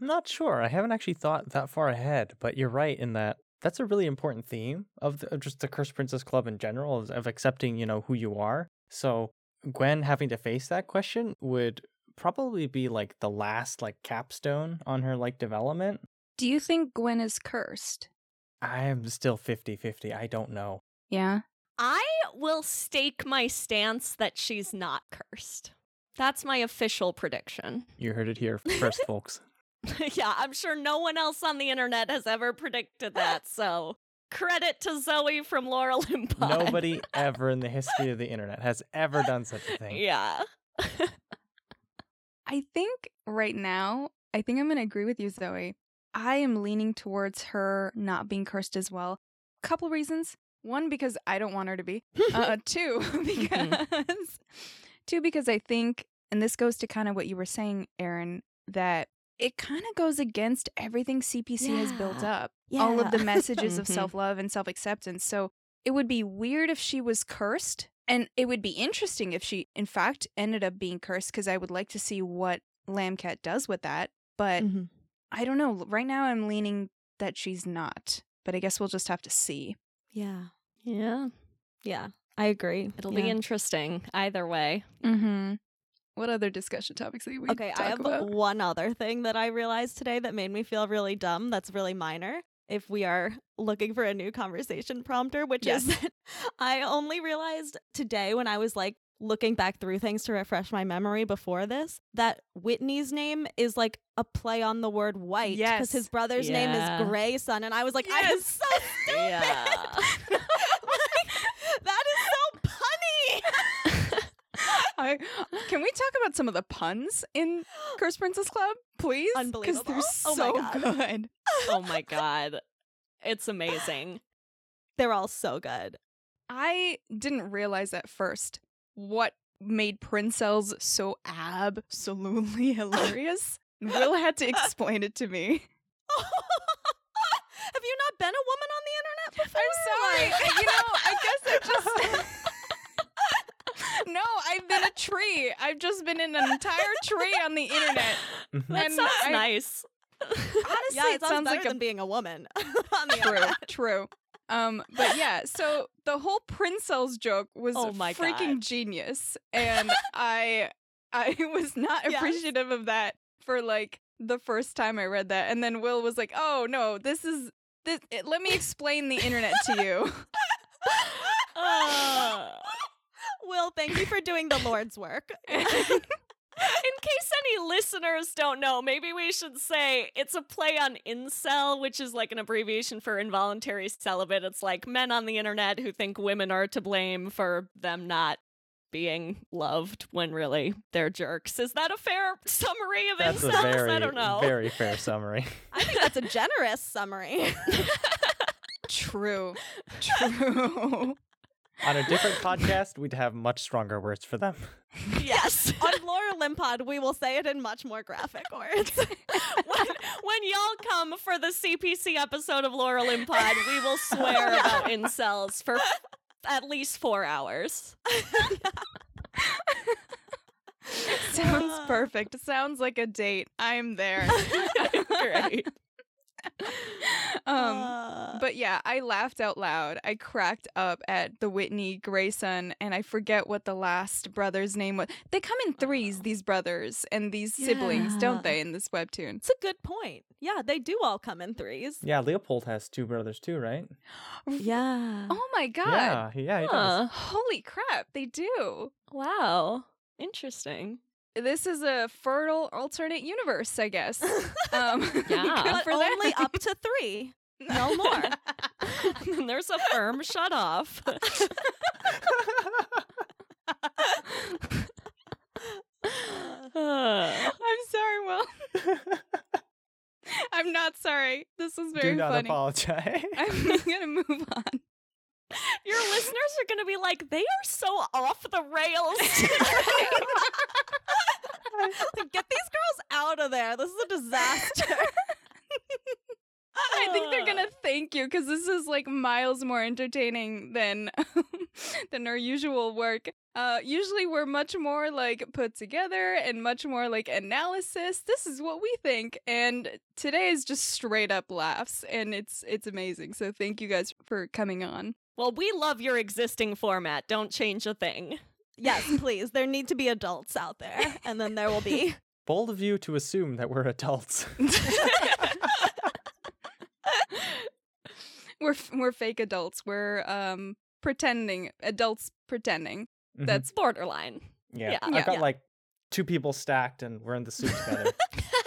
I'm not sure. I haven't actually thought that far ahead, but you're right in that that's a really important theme of, the, of just the Cursed Princess Club in general, of, of accepting, you know, who you are. So Gwen having to face that question would probably be like the last like capstone on her like development. Do you think Gwen is cursed? I am still 50-50. I don't know. Yeah. I will stake my stance that she's not cursed. That's my official prediction. You heard it here first, folks. yeah, I'm sure no one else on the internet has ever predicted that. So credit to Zoe from Laurel and Pod. Nobody ever in the history of the internet has ever done such a thing. Yeah. I think right now, I think I'm going to agree with you, Zoe. I am leaning towards her not being cursed as well. Couple reasons. One, because I don't want her to be. Uh, two, because two, because I think, and this goes to kind of what you were saying, Aro, that it kind of goes against everything CPC has built Yeah. up. All of the messages of Mhm. self love and self acceptance. So it would be weird if she was cursed. And it would be interesting if she, in fact, ended up being cursed because I would like to see what Lambcat does with that. But Mhm. I don't know. Right now, I'm leaning that she's not. But I guess we'll just have to see. Yeah. Yeah. Yeah. I agree. It'll be interesting either way. Mm-hmm. What other discussion topics that we Okay, I have about? one other thing that I realized today that made me feel really dumb. That's really minor. If we are looking for a new conversation prompter, which is Yes. that I only realized today when I was like looking back through things to refresh my memory before this that Whitney's name is like a play on the word white Yes. because his brother's name Yeah. is Grayson, and I was like, I am so stupid. Yeah. Like, that is so punny. I, can we talk about some of the puns in Cursed Princess Club, please? Because Unbelievable. they're Oh my so God. good. oh my god. It's amazing. They're all so good. I didn't realize at first what made Princels so absolutely hilarious. Will had to explain it to me. Have you not been a woman on the internet before? I'm sorry. You know, I guess I just. No, I've been a tree. I've just been in an entire tree on the internet. Mhm. That And sounds I- nice. Honestly, yeah, it sounds like better a than being a woman on the true, internet. true. Um, but yeah, so the whole Princels joke was Oh my freaking God. genius, and I I was not Yes. appreciative of that for like the first time I read that, and then Will was like, "Oh no, this is this. It, let me explain the internet to you." Uh. Will, thank you for doing the Lord's work. In case any listeners don't know, maybe we should say it's a play on incel, which is like an abbreviation for involuntary celibate. It's like men on the internet who think women are to blame for them not being loved when really they're jerks. Is that a fair summary of That's a incels? very, I don't know. very fair summary. I think that's a generous summary. true, true. On a different podcast, we'd have much stronger words for them. yes. on Lore OlymPOD, we will say it in much more graphic words. when, when y'all come for the CPC episode of Lore OlymPOD, we will swear about incels for f- at least four hours. Sounds perfect. Sounds like a date. I'm there. Great. um, Uh, But yeah, I laughed out loud. I cracked up at the Whitney Grayson, and I forget what the last brother's name was. They come in threes, these brothers and these siblings, don't they, in this webtoon? it's a good point. Yeah, they do all come in threes. Yeah, Leopold has two brothers too, right? Yeah. Oh my god. Yeah, yeah, he does. Holy crap, they do. Wow. Interesting. This is a fertile alternate universe, I guess. Um, Yeah. but for only up to three. No more. And There's a firm shut off. I'm sorry, Will. I'm not sorry. This was very Do not funny. apologize. I'm gonna move on. Your listeners are going to be like, they are so off the rails. Get these girls out of there. This is a disaster. I think they're gonna thank you because this is like miles more entertaining than than our usual work. Uh, usually we're much more like put together and much more like analysis. This is what we think, and today is just straight up laughs, and it's it's amazing. So thank you guys for coming on. Well, we love your existing format. Don't change a thing. Yes, please. There need to be adults out there, and then there will be. Bold of you to assume that we're adults. we're f- we're fake adults. We're um pretending adults pretending. Mhm. That's Borderline. yeah. yeah. I've Yeah. got like two people stacked and we're in the suit together.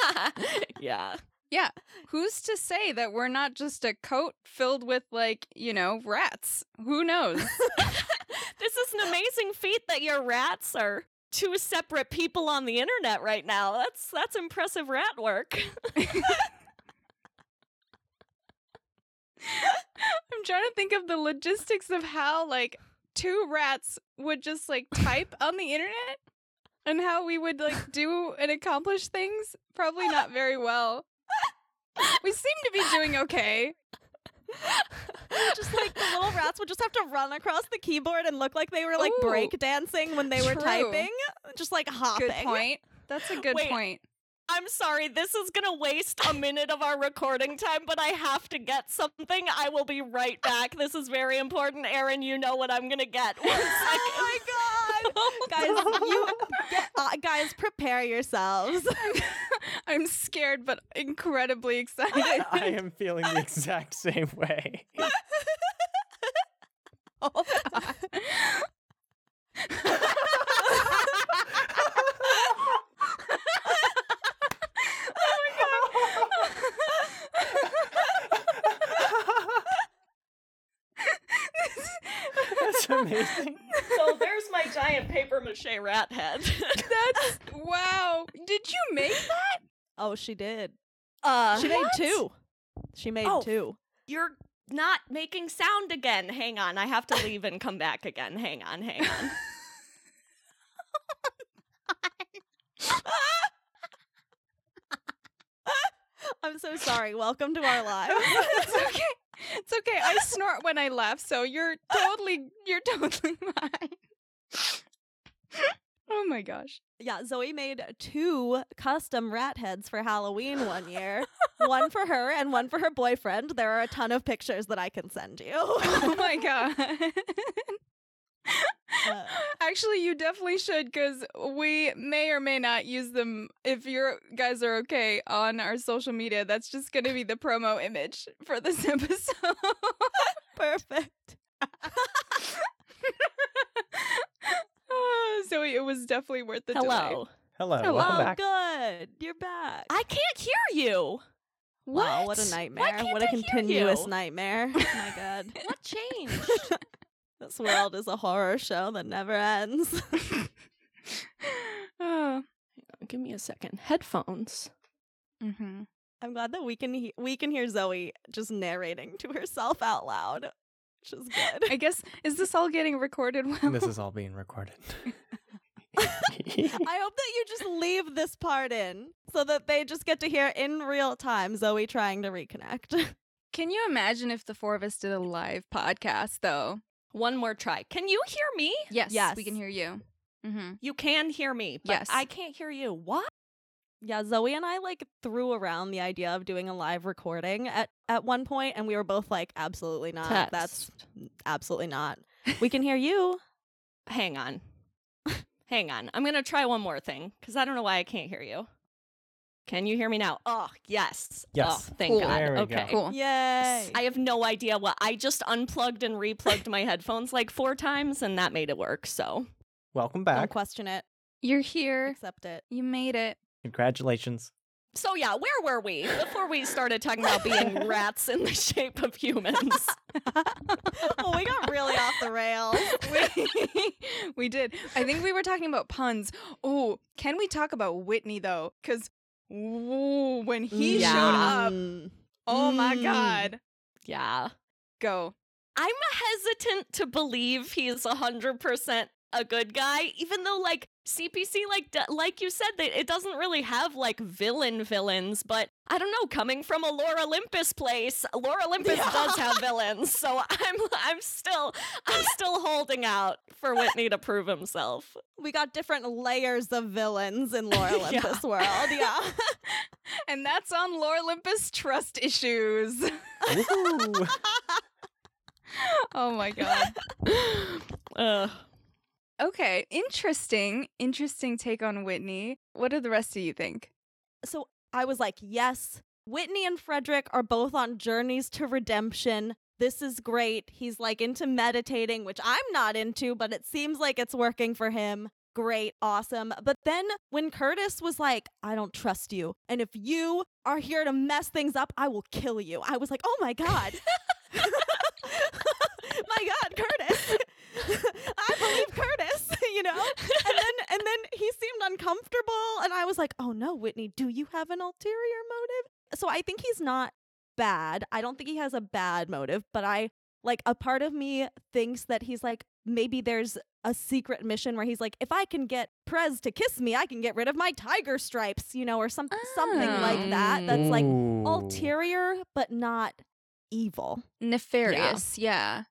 yeah. Yeah. Who's to say that we're not just a coat filled with, like, you know, rats? Who knows? this is an amazing feat that your rats are two separate people on the internet right now. That's that's impressive rat work. I'm trying to think of the logistics of how, like, two rats would just, like, type on the internet and how we would, like, do and accomplish things. Probably not very well. We seem to be doing okay. just like the little rats would just have to run across the keyboard and look like they were like Ooh, break dancing when they were typing, just like hopping. Good point. That's a good Wait. point. I'm sorry, this is gonna waste a minute of our recording time, but I have to get something. I will be right back. This is very important. Aro, you know what I'm gonna get. One oh second. Oh my god, guys! You get, uh, guys, prepare yourselves. I'm scared, but incredibly excited. I am feeling the exact same way. Oh, That's amazing. So there's my giant paper mache rat head. That's wow. Did you make that? oh, she did. uh, She made two. She made Oh. two. You're not making sound again. Hang on. I have to leave and come back again. Hang on, hang on. I'm so sorry. Welcome to our lives. it's okay. It's okay. I snort when I laugh, so you're totally you're totally fine. oh my gosh. Yeah, Zoe made two custom rat heads for Halloween one year. one for her and one for her boyfriend. There are a ton of pictures that I can send you. Oh my god. Uh, Actually, you definitely should because we may or may not use them if you guys are okay on our social media. That's just going to be the promo image for this episode. Perfect. Oh, Zoe, it was definitely worth the delay. Hello. Hello, Hello. welcome oh, back. good. You're back. I can't hear you. Wow, what a nightmare. What I a hear continuous nightmare. Oh my god. What changed? This world is a horror show that never ends. oh. Give me a second. Headphones. hmm I'm glad that we can he- we can hear Zoe just narrating to herself out loud, which is good. I guess, is this all getting recorded well? This is all being recorded. I hope that you just leave this part in so that they just get to hear in real time Zoe trying to reconnect. Can you imagine if the four of us did a live podcast, though? One more try. Can you hear me? Yes. Yes. We can hear you. Mm-hmm. You can hear me, but Yes. I can't hear you. What? yeah, Zoe and I like threw around the idea of doing a live recording at at one point and we were both like absolutely not. Text. That's absolutely not. We can hear you. Hang on. Hang on. I'm going to try one more thing because I don't know why I can't hear you. Can you hear me now? Oh, yes. Oh, yes. Oh, thank Cool. God. There we go. okay. Cool. Yay. I have no idea what I just unplugged and replugged my headphones like four times and that made it work. So, welcome back. Don't question it. You're here. Accept it. You made it. Congratulations. so yeah, where were we before we started talking about being rats in the shape of humans? oh, we got really off the rails. we, we did. I think we were talking about puns. Oh, can we talk about Whitney though? Because when he Yeah. showed up, Mm. oh my Mm. god, yeah. go. I'm hesitant to believe he's 100% a good guy, even though like CPC, like d- like you said, that it doesn't really have like villain villains. But I don't know, coming from a Lore Olympus place, Lore Olympus Yeah. does have villains, so I'm I'm still I'm still holding out for Whitney to prove himself. We got different layers of villains in Lore Olympus world. Yeah. And that's on Lore Olympus trust issues. Oh my god. Ugh. Okay, interesting. Interesting take on Whitney. What do the rest of you think? so I was like, yes, Whitney and Frederick are both on journeys to redemption. This is great. He's like into meditating, which I'm not into, but it seems like it's working for him. Great, awesome. But then when Curtis was like, I don't trust you, and if you are here to mess things up, I will kill you, I was like, oh my God. my God, Curtis. I believe Curtis, you know? And then and then he seemed uncomfortable and I was like, "Oh no, Whitney, do you have an ulterior motive?" So I think he's not bad. I don't think he has a bad motive, but I like a part of me thinks that he's like maybe there's a secret mission where he's like, if I can get Prez to kiss me, I can get rid of my tiger stripes, you know, or some something like that. Ah. That's like ulterior but not evil. Nefarious, yeah.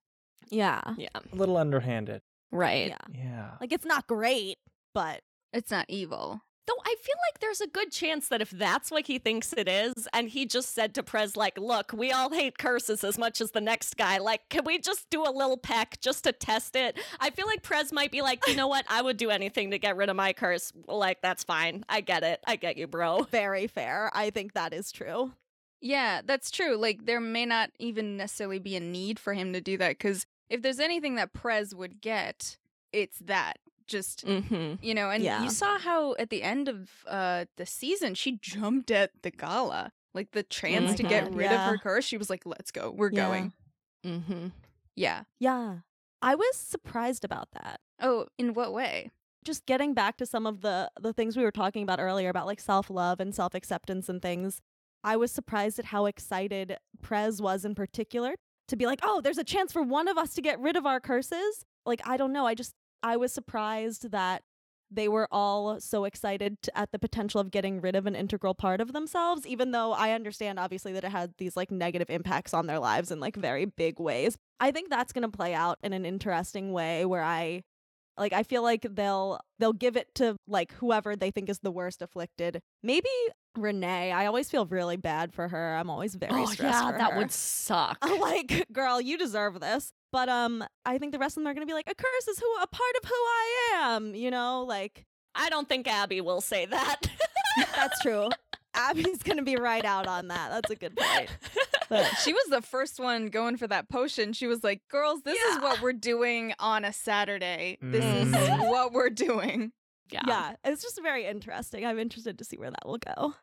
Yeah. Yeah. a little underhanded. Right. Yeah. Yeah. Like it's not great, but It's not evil. Though I feel like there's a good chance that if that's what he thinks it is, and he just said to Prez, like, look, we all hate curses as much as the next guy. Like, can we just do a little peck just to test it? I feel like Prez might be like, you know what? I would do anything to get rid of my curse. Like, that's fine. I get it. I get you, bro. very fair. I think that is true. Yeah, that's true. Like there may not even necessarily be a need for him to do that cuz if there's anything that Prez would get, it's that. Just Mm-hmm. you know, and Yeah. you saw how at the end of uh the season she jumped at the gala. Like the chance to get God, rid of her curse, she was like, "Let's go. We're Yeah. going." Mm-hmm. Yeah. Yeah. I was surprised about that. Oh, in what way? Just getting back to some of the the things we were talking about earlier about like self-love and self-acceptance and things. I was surprised at how excited Prez was in particular to be like, "Oh, there's a chance for one of us to get rid of our curses." Like, I don't know. I just I was surprised that they were all so excited to, at the potential of getting rid of an integral part of themselves even though i understand obviously that it had these like negative impacts on their lives in like very big ways. I think that's going to play out in an interesting way where i like i feel like they'll they'll give it to like whoever they think is the worst afflicted. Maybe renee i always feel really bad for her i'm always very Oh, stressed yeah, for that her. would suck. like girl you deserve this but um i think the rest of them are gonna be like a curse is who a part of who i am you know like I don't think Abby will say that. that's true abby's gonna be right out on that that's a good point but She was the first one going for that potion. She was like, "Girls, this is what we're doing on a Saturday. This is Mhm. what we're doing." Yeah. yeah it's just very interesting i'm interested to see where that will go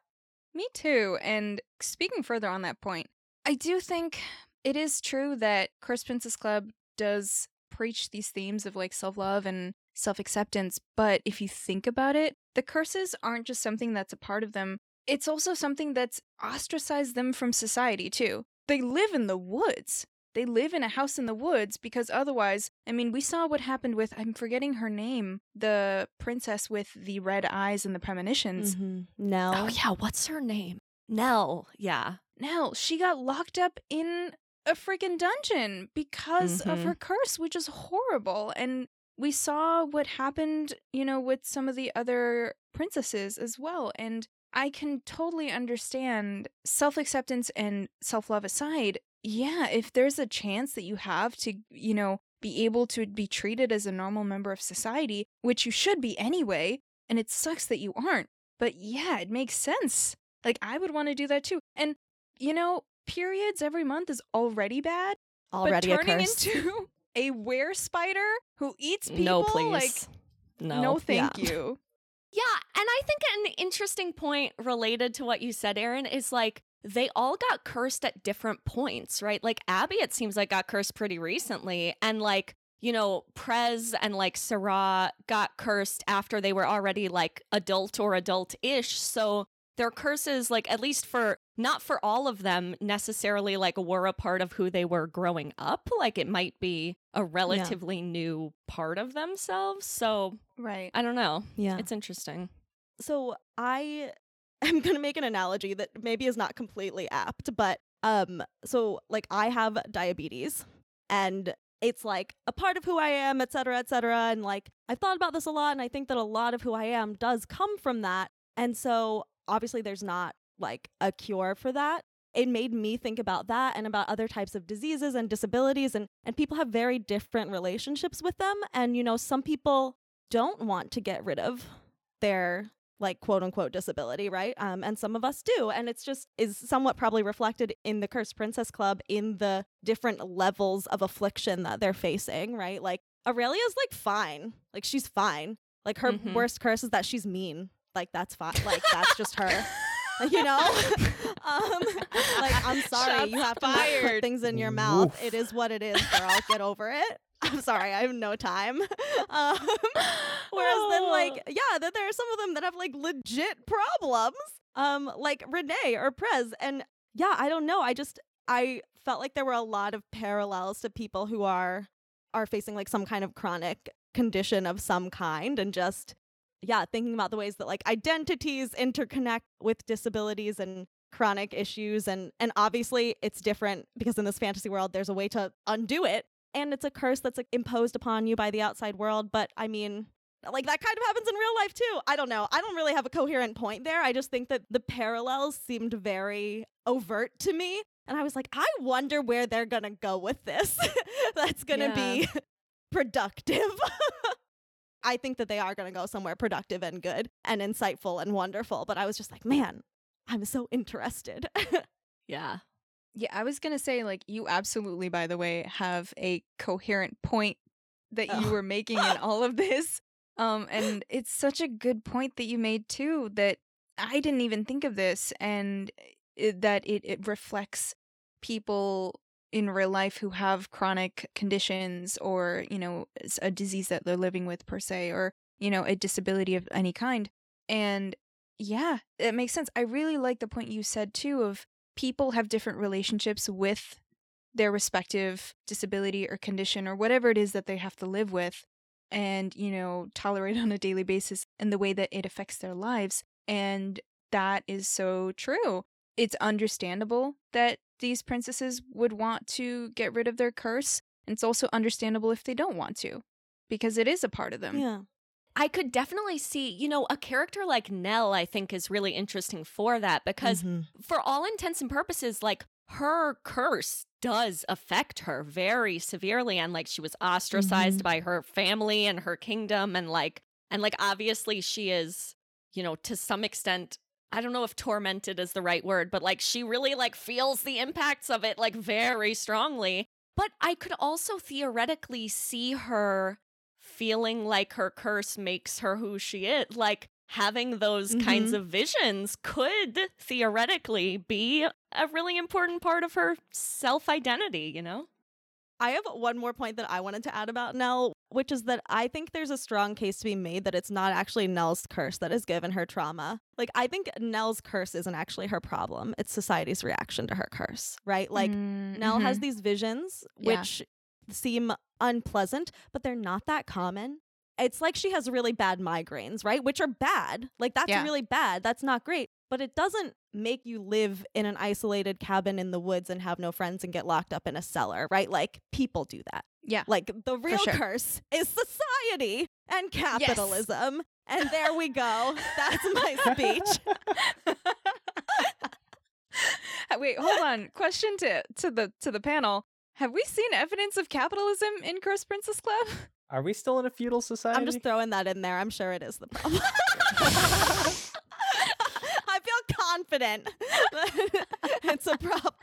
Me too. And speaking further on that point, I do think it is true that Cursed Princess Club does preach these themes of like self love and self acceptance. But if you think about it, the curses aren't just something that's a part of them, it's also something that's ostracized them from society too. They live in the woods. They live in a house in the woods because otherwise, I mean, we saw what happened with, I'm forgetting her name, the princess with the red eyes and the premonitions. Nell. Oh, yeah. What's her name? Nell. Yeah. Nell, she got locked up in a freaking dungeon because of Mhm. her curse, which is horrible. And we saw what happened, you know, with some of the other princesses as well. And I can totally understand self acceptance and self love aside. Yeah, if there's a chance that you have to, you know, be able to be treated as a normal member of society, which you should be anyway, and it sucks that you aren't. But yeah, it makes sense. Like, I would want to do that too. And, you know, periods every month is already bad. already but a turning curse into a were spider who eats people, no, please. like, no. no, thank Yeah. you. Yeah, and I think an interesting point related to what you said, Aro, is like they all got cursed at different points, right? Like Abby, it seems like got cursed pretty recently, and like you know, Prez and like Sarah got cursed after they were already like adult or adult-ish. So their curses, like at least for not for all of them necessarily like were a part of who they were growing up. Like it might be a relatively new part of themselves. So Right. I don't know. Yeah. It's interesting. so I am going to make an analogy that maybe is not completely apt, but um so like I have diabetes and it's like a part of who I am, et cetera, et cetera. And like I've thought about this a lot and I think that a lot of who I am does come from that. And so obviously there's not like a cure for that. It made me think about that and about other types of diseases and disabilities and and people have very different relationships with them and you know some people don't want to get rid of their like quote unquote disability, right? Um, and some of us do. And it's just is somewhat probably reflected in the Cursed Princess Club in the different levels of affliction that they're facing, right? Like Aurelia's like fine. Like she's fine. Like her Mhm. worst curse is that she's mean. Like that's fine. Like that's just her. You know? um like I'm sorry, Shots you have to put things in your mouth. Woof. It is what it is, girl. Get over it. I'm sorry, I have no time. Um, Whereas then, like, yeah, then there are some of them that have like legit problems, um, like Renee or Prez, and yeah, I don't know. I just I felt like there were a lot of parallels to people who are are facing like some kind of chronic condition of some kind, and just yeah, thinking about the ways that like identities interconnect with disabilities and chronic issues and and obviously it's different because in this fantasy world there's a way to undo it and it's a curse that's like imposed upon you by the outside world but i mean like that kind of happens in real life too. I don't know. I don't really have a coherent point there. I just think that the parallels seemed very overt to me and i was like i wonder where they're gonna go with this. That's gonna be productive. I think that they are gonna go somewhere productive and good and insightful and wonderful but i was just like man i'm so interested. Yeah. Yeah, I was gonna say like you absolutely, by the way, have a coherent point that you Oh. were making in all of this. Um, and it's such a good point that you made too that I didn't even think of this, and it, that it it reflects people in real life who have chronic conditions or you know a disease that they're living with per se or you know a disability of any kind and yeah it makes sense i really like the point you said too of people have different relationships with their respective disability or condition or whatever it is that they have to live with and you know tolerate on a daily basis and the way that it affects their lives and that is so true. It's understandable that these princesses would want to get rid of their curse and it's also understandable if they don't want to because it is a part of them. Yeah I could definitely see, you know, a character like Nell, I think is really interesting for that because Mhm. for all intents and purposes, like her curse does affect her very severely. And like she was ostracized by her family and her kingdom. And like, and like, obviously she is, you know, to some extent, I don't know if tormented is the right word, but like she really like feels the impacts of it like very strongly. But I could also theoretically see her feeling like her curse makes her who she is. Like having those kinds Mhm. of visions could theoretically be a really important part of her self identity, you know? I have one more point that I wanted to add about Nell, which is that I think there's a strong case to be made that it's not actually Nell's curse that has given her trauma. Like, I think Nell's curse isn't actually her problem, it's society's reaction to her curse, right? Like, Mm, Nell has mhm. these visions, Yeah. which seem unpleasant, but they're not that common. It's like she has really bad migraines, right? Which are bad. Like, that's Yeah. really bad. That's not great. But it doesn't make you live in an isolated cabin in the woods and have no friends and get locked up in a cellar, right? Like, people do that. yeah Like, the real sure. curse is society and capitalism. And there we go. That's my speech. Wait, hold on. Question to to the to the panel. Have we seen evidence of capitalism in Cursed Princess Club? Are we still in a feudal society? I'm just throwing that in there. I'm sure it is the problem. I feel confident that it's a problem.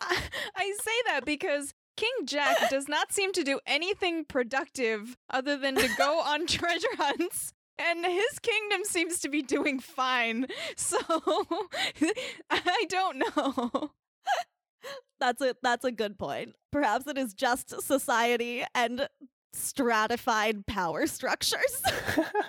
I, I say that because King Jack does not seem to do anything productive other than to go on treasure hunts. And his kingdom seems to be doing fine. So I don't know. That's a that's a good point. Perhaps it is just society and stratified power structures.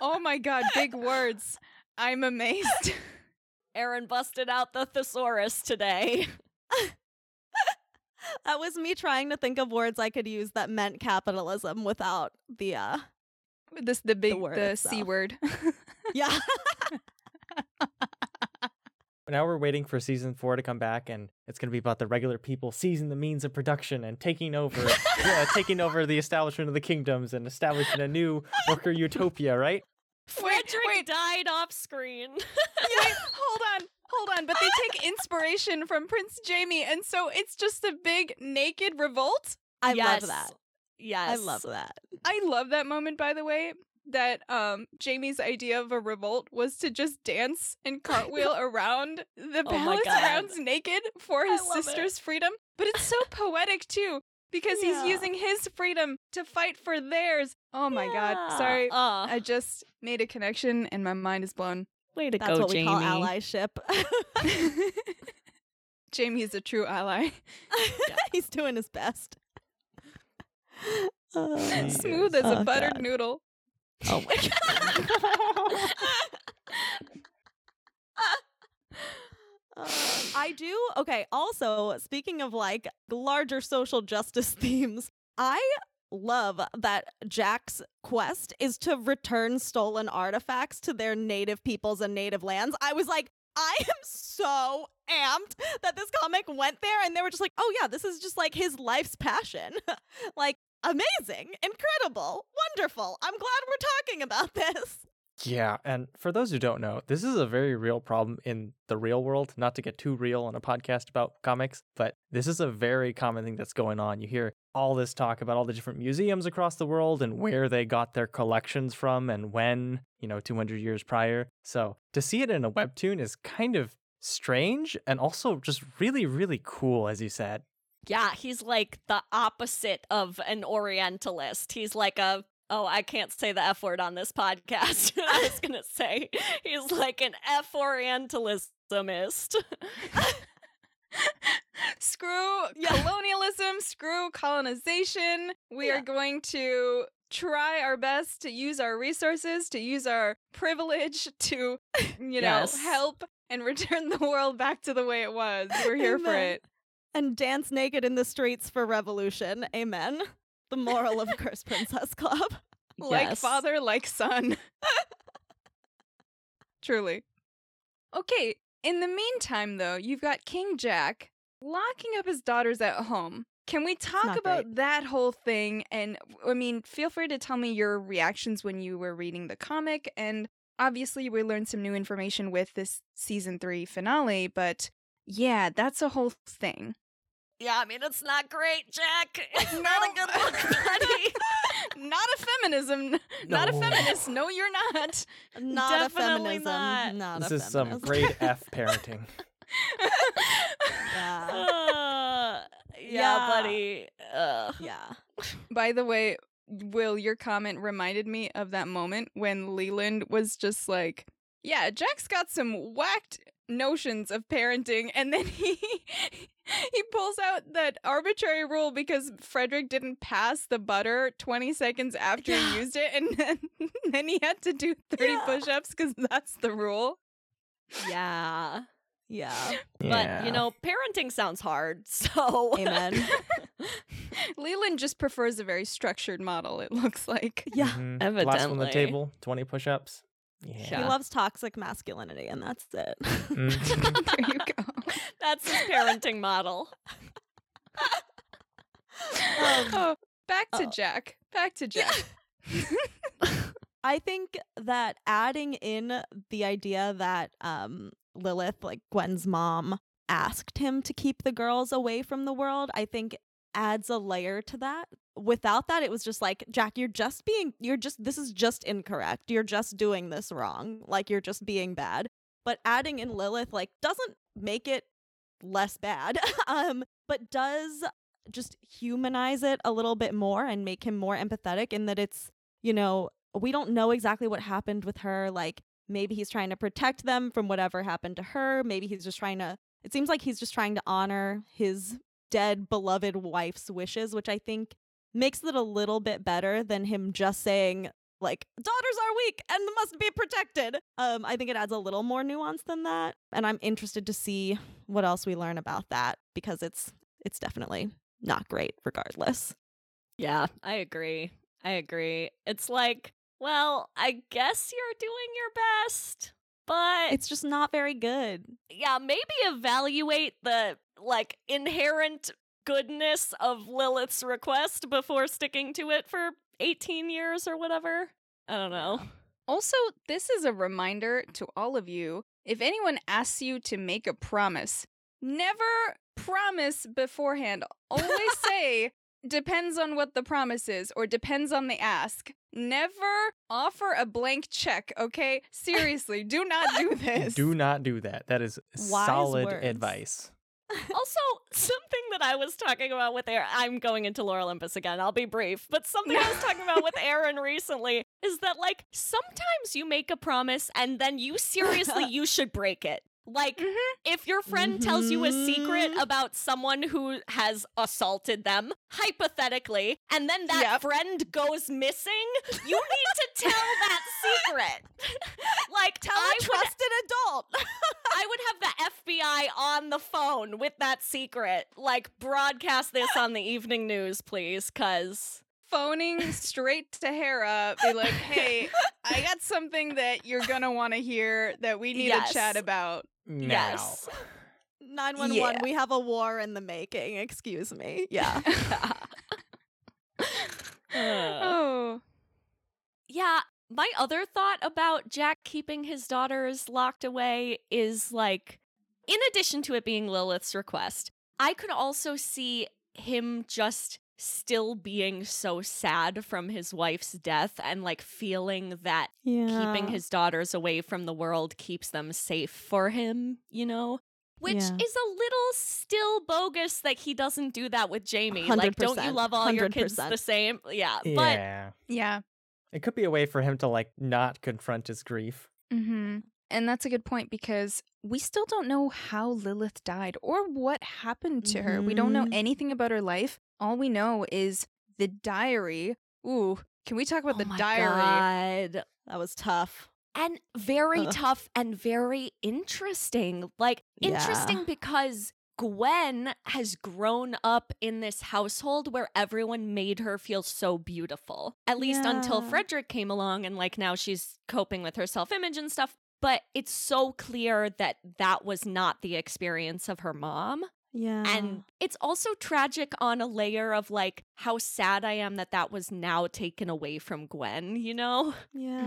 Oh my god, big words. I'm amazed. Aro busted out the thesaurus today. that was me trying to think of words I could use that meant capitalism without the uh This the big word the, c word. yeah. Now we're waiting for season four to come back, and it's going to be about the regular people seizing the means of production and taking over, yeah, taking over the establishment of the kingdoms and establishing a new worker utopia, right? Frederick wait. died off screen. Wait, hold on. Hold on, but they take inspiration from Prince Jamie, and so it's just a big naked revolt. I Yes. love that. Yes. I love that. I love that moment, by the way. That um Jamie's idea of a revolt was to just dance and cartwheel around the Oh my palace God. grounds naked for his love it. sister's freedom. But it's so poetic too, because Yeah. he's using his freedom to fight for theirs. Oh my god. Sorry. Uh, I just made a connection and my mind is blown. way to That's go, what we call allyship. Jamie is a true ally. He's doing his best. He Smooth is. as a Oh, buttered God. noodle. Oh my god. Uh, I do. Okay. Also, speaking of like larger social justice themes, I love that Jack's quest is to return stolen artifacts to their native peoples and native lands. I was like, I am so amped that this comic went there and they were just like, oh yeah, this is just like his life's passion. like, amazing, incredible, wonderful. I'm glad we're talking about this. Yeah, and for those who don't know, this is a very real problem in the real world. Not to get too real on a podcast about comics, but this is a very common thing that's going on. You hear all this talk about all the different museums across the world and where they got their collections from and when, you know, 200 years prior. So to see it in a webtoon is kind of strange and also just really, really cool, as you said. Yeah, he's like the opposite of an Orientalist. He's like a oh, I can't say the F word on this podcast. I was gonna say he's like an F Orientalismist. screw colonialism, screw colonization. We Yeah. are going to try our best to use our resources, to use our privilege to, you know, Yes. help and return the world back to the way it was. We're here for it. And dance naked in the streets for revolution. Amen. The moral of Cursed Princess Club. Like Yes. father, like son. Truly. Okay, in the meantime, though, you've got King Jack locking up his daughters at home. Can we talk about great. that whole thing? And I mean, feel free to tell me your reactions when you were reading the comic. And obviously, we learned some new information with this season three finale, but yeah, that's a whole thing. Yeah, I mean it's not great, Jack. It's not a good look, buddy. not a feminism. Not a feminist. No, you're not. Not Definitely a feminism. not. Not this a is some feminist. grade F parenting. yeah. Uh, yeah, Yeah. buddy. Uh, Yeah. By the way, Will, your comment reminded me of that moment when Leland was just like, "Yeah, Jack's got some whacked notions of parenting," and then he he pulls out that arbitrary rule because Frederick didn't pass the butter 20 seconds after Yeah. he used it, and then, then he had to do 30 Yeah. push-ups because that's the rule. yeah. Yeah. But, you know, parenting sounds hard, so. Amen. Leland just prefers a very structured model. It looks like. Yeah. Mhm. Last one on the table, 20 push ups. Yeah. He loves toxic masculinity, and that's it. Mhm. there you go. That's his parenting model. oh, back to oh. Jack. Back to Jack. I think that adding in the idea that um, Lilith, like Gwen's mom, asked him to keep the girls away from the world, I think adds a layer to that. Without that, it was just like, Jack, you're just being, you're just, this is just incorrect. You're just doing this wrong. Like, you're just being bad. But adding in Lilith, like, doesn't make it less bad, um, but does just humanize it a little bit more and make him more empathetic in that it's, you know, we don't know exactly what happened with her. Like maybe he's trying to protect them from whatever happened to her. Maybe he's just trying to, it seems like he's just trying to honor his dead beloved wife's wishes, which I think makes it a little bit better than him just saying, like daughters are weak and must be protected. Um, I think it adds a little more nuance than that, and I'm interested to see what else we learn about that because it's it's definitely not great regardless. Yeah, I agree. I agree. It's like, well, I guess you're doing your best, but It's just not very good. yeah, maybe evaluate the like inherent goodness of Lilith's request before sticking to it for 18 years or whatever. I don't know. Also, this is a reminder to all of you if anyone asks you to make a promise, never promise beforehand. Always say, depends on what the promise is or depends on the ask. Never offer a blank check, okay? Seriously, do not do this. Do not do that. That is Wise solid words. advice. Also, something that I was talking about with Aaron, I'm going into Lore Olympus again. I'll be brief, but something I was talking about with Aaron recently is that like sometimes you make a promise and then you seriously you should break it. Like Mhm. if your friend tells you a secret Mhm. about someone who has assaulted them, hypothetically, and then that Yep. friend goes missing, you need to tell that secret. like Tell I a would trusted adult. I would have the FBI on the phone with that secret. Like, broadcast this on the evening news, please, because. Phoning straight to Hera, be like, hey, I got something that you're gonna wanna hear that we need Yes. to chat about. Now. Yes. 911, Yeah. we have a war in the making. Excuse me. Yeah. Uh. Oh. yeah, my other thought about Jack keeping his daughters locked away is like, in addition to it being Lilith's request, I could also see him just still being so sad from his wife's death and like feeling that yeah. keeping his daughters away from the world keeps them safe for him, you know? Which Yeah. is a little still bogus that he doesn't do that with Jamie. Like, don't you 100%, love all your kids the same? Yeah. But Yeah. Yeah. It could be a way for him to like not confront his grief. Mm-hmm. And that's a good point because we still don't know how Lilith died or what happened to her. We don't know Mhm. anything about her life. All we know is the diary. Ooh, can we talk about oh the my diary? God. That was tough. And very Ugh. tough and very interesting. Like, interesting Yeah. because Gwen has grown up in this household where everyone made her feel so beautiful. At least until Frederick came along and like now she's coping with her self-image and stuff. But it's so clear that that was not the experience of her mom. Yeah. And it's also tragic on a layer of like how sad I am that that was now taken away from Gwen, you know? yeah.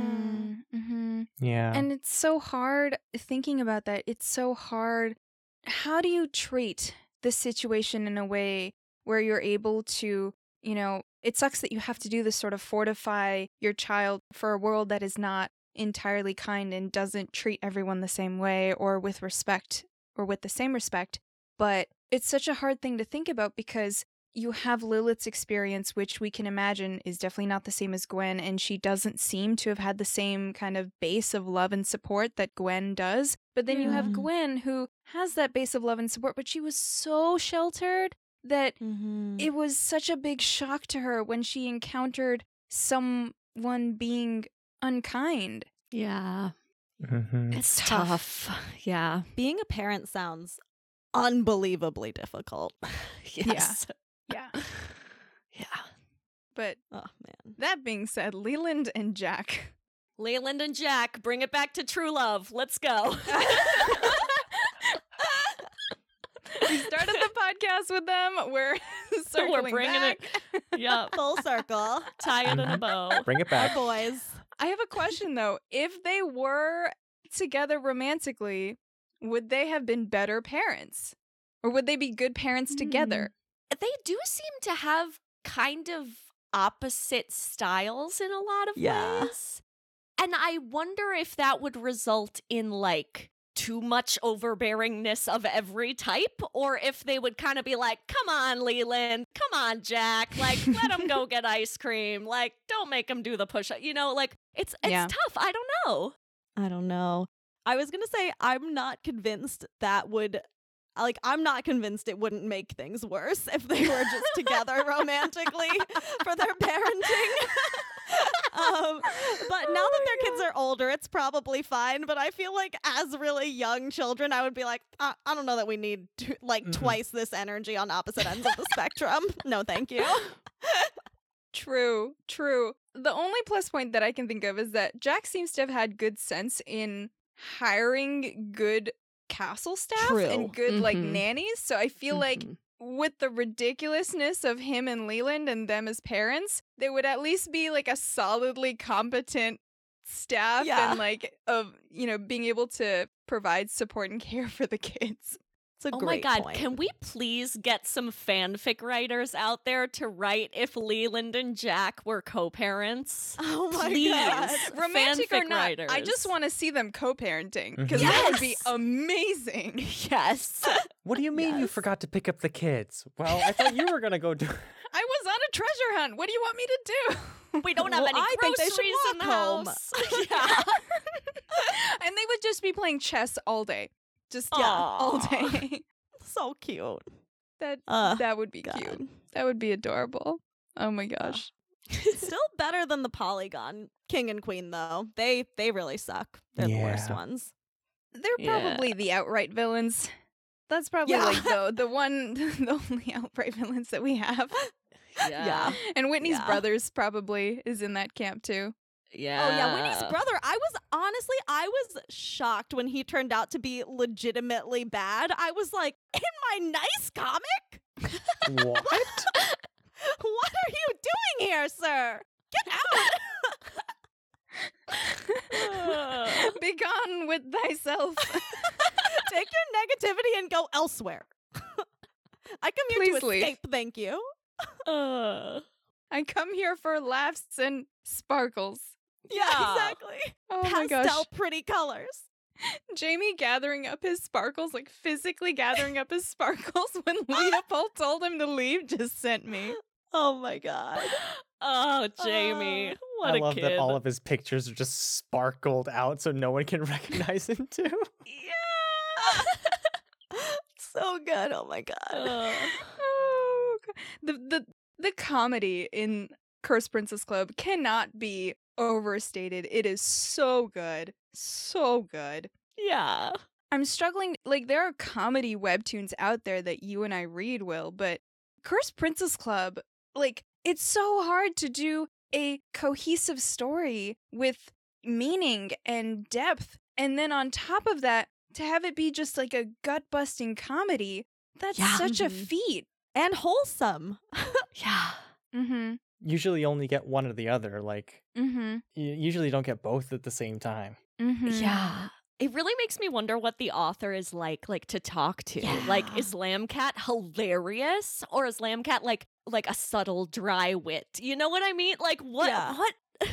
Mm-hmm. Yeah. And it's so hard thinking about that. It's so hard. How do you treat the situation in a way where you're able to, you know, it sucks that you have to do this sort of fortify your child for a world that is not entirely kind and doesn't treat everyone the same way or with respect or with the same respect. But it's such a hard thing to think about because you have Lilith's experience, which we can imagine is definitely not the same as Gwen, and she doesn't seem to have had the same kind of base of love and support that Gwen does. But then you have Gwen, who has that base of love and support, but she was so sheltered that Mm-hmm. it was such a big shock to her when she encountered someone being unkind. Yeah. Mhm. It's tough. Yeah. Being a parent sounds unbelievably difficult. Yes. Yeah. Yeah. But Oh man. that being said, Leland and Jack. Leland and Jack, bring it back to true love. Let's go. We started the podcast with them. We're so we're bringing it- Yeah. Full circle. Tie it in a mm-hmm. bow. Bring it Our back. boys. I have a question though. If they were together romantically, would they have been better parents? Or would they be good parents mm. together? They do seem to have kind of opposite styles in a lot of Yeah. ways. And I wonder if that would result in like too much overbearingness of every type, or if they would kind of be like, come on, Leland, come on, Jack, like, let him go get ice cream. Like, don't make him do the push up. You know, like, it's, it's Yeah. tough. I don't know. I don't know. I was gonna say I'm not convinced that would like I'm not convinced it wouldn't make things worse if they were just together romantically for their parenting. Um, but now Oh that my their kids are older, it's probably fine. But I feel like as really young children, I would be like, I, I don't know that we need to, like Mhm. twice this energy on opposite ends of the spectrum. No, thank you. True, true. The only plus point that I can think of is that Jack seems to have had good sense in hiring good castle staff True. and good like Mhm. nannies. So I feel like Mhm. with the ridiculousness of him and Leland and them as parents, there would at least be like a solidly competent staff Yeah. and like of you know being able to provide support and care for the kids. It's a Oh great my god, point. can we please get some fanfic writers out there to write if Leland and Jack were co-parents? Oh my Please. god. Romantic or Fanfic not, I just want to see them co-parenting because Mhm. that would be amazing. Yes. What do you mean you forgot to pick up the kids? Well, I thought you were gonna go do. I was on a treasure hunt. What do you want me to do? We don't have Well, any I think they should groceries in the home. house. yeah. and they would just be playing chess all day. Just Yeah. all day. So cute. that Uh, that would be God. cute. That would be adorable. Oh my gosh. Still better than the Polygon King and Queen though. They they really suck. They're the worst ones. They're Yeah. probably the outright villains. That's probably Yeah. like the the one the only outright villains that we have. Yeah. And Whitney's Yeah. brothers probably is in that camp too. Yeah. Oh yeah, Winnie's brother. I was honestly, I was shocked when he turned out to be legitimately bad. I was like, in my nice comic, What? what are you doing here, sir? Get out! Be gone with thyself. Take your negativity and go elsewhere. I come here Please to leave. escape. Thank you. Uh, I come here for laughs and sparkles. Yeah, Yeah. exactly. Oh my Pastel gosh. pretty colors. Jamie gathering up his sparkles, like physically gathering up his sparkles when Leopold told him to leave, just sent me. Oh my god. oh, Jamie. Uh, what I a love kid. that all of his pictures are just sparkled out so no one can recognize him too. Yeah. so good. Oh my god. Uh, Oh, God. the the the comedy in Cursed Princess Club cannot be overstated. It is so good, so good. yeah. I'm struggling. Like there are comedy webtoons out there that you and I read, Will, but Cursed Princess Club, like it's so hard to do a cohesive story with meaning and depth, and then on top of that, to have it be just like a gut busting comedy. That's Yeah. such a Mhm. feat. And wholesome. Yeah. Mm-hmm. Usually only get one or the other. Like Mm-hmm. you usually don't get both at the same time. Mm-hmm. Yeah. It really makes me wonder what the author is like, like to talk to. Like, Yeah. is Lambcat hilarious, or is Lambcat like like a subtle, dry wit? You know what I mean? Like, what? Yeah. What?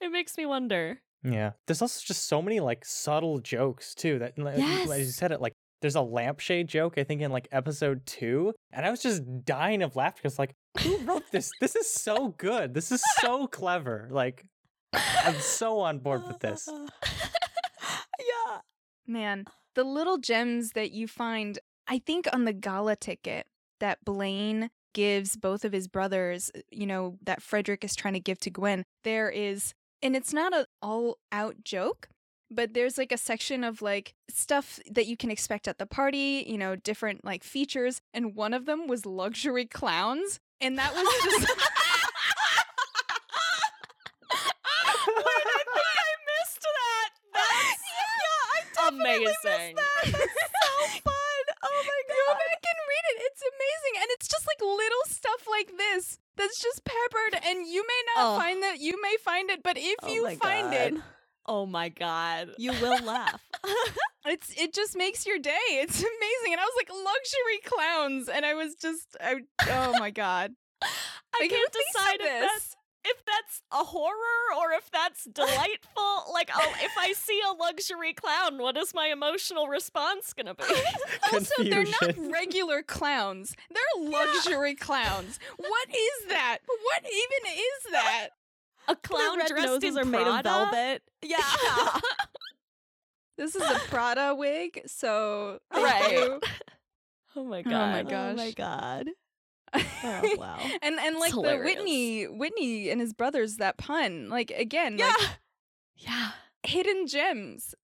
it makes me wonder. Yeah. There's also just so many like subtle jokes too that like, you- as you said it like there's a lampshade joke I think in like episode 2 and I was just dying of laughter cuz like who wrote this? This is so good. This is so clever. Like I'm so on board with this. yeah. Man, the little gems that you find, I think on the gala ticket that Blaine gives both of his brothers, uh, you know, that Frederick is trying to give to Gwen, there is, and it's not an all out joke, but there's like a section of like stuff that you can expect at the party, you know, different like features. And one of them was luxury clowns. And that was just. Wait, I think I missed that. That's yeah, I definitely missed amazing. that. That's so fun. Oh my god. Go back and read it. It's amazing. And it's just like little stuff like this that's just peppered. And you may not Oh. find that. You may find it, but if Oh you find it, God. Oh my god. you will laugh. it's it just makes your day. It's amazing. And I was like, luxury clowns. And I was just, I, oh my God. I Like, can't thinks of decide if that's if that's a horror or if that's delightful. like, oh, if I see a luxury clown, what is my emotional response gonna be? Also, they're not regular clowns. They're luxury clowns. What is that? What even is that? A clown red dressed noses are made of velvet. Yeah. This is a Prada wig, so Right. Oh my god. Oh god. my Oh my god. Oh, oh wow. and and like the. Whitney Whitney and his brothers that pun like again Yeah. like Yeah. hidden gems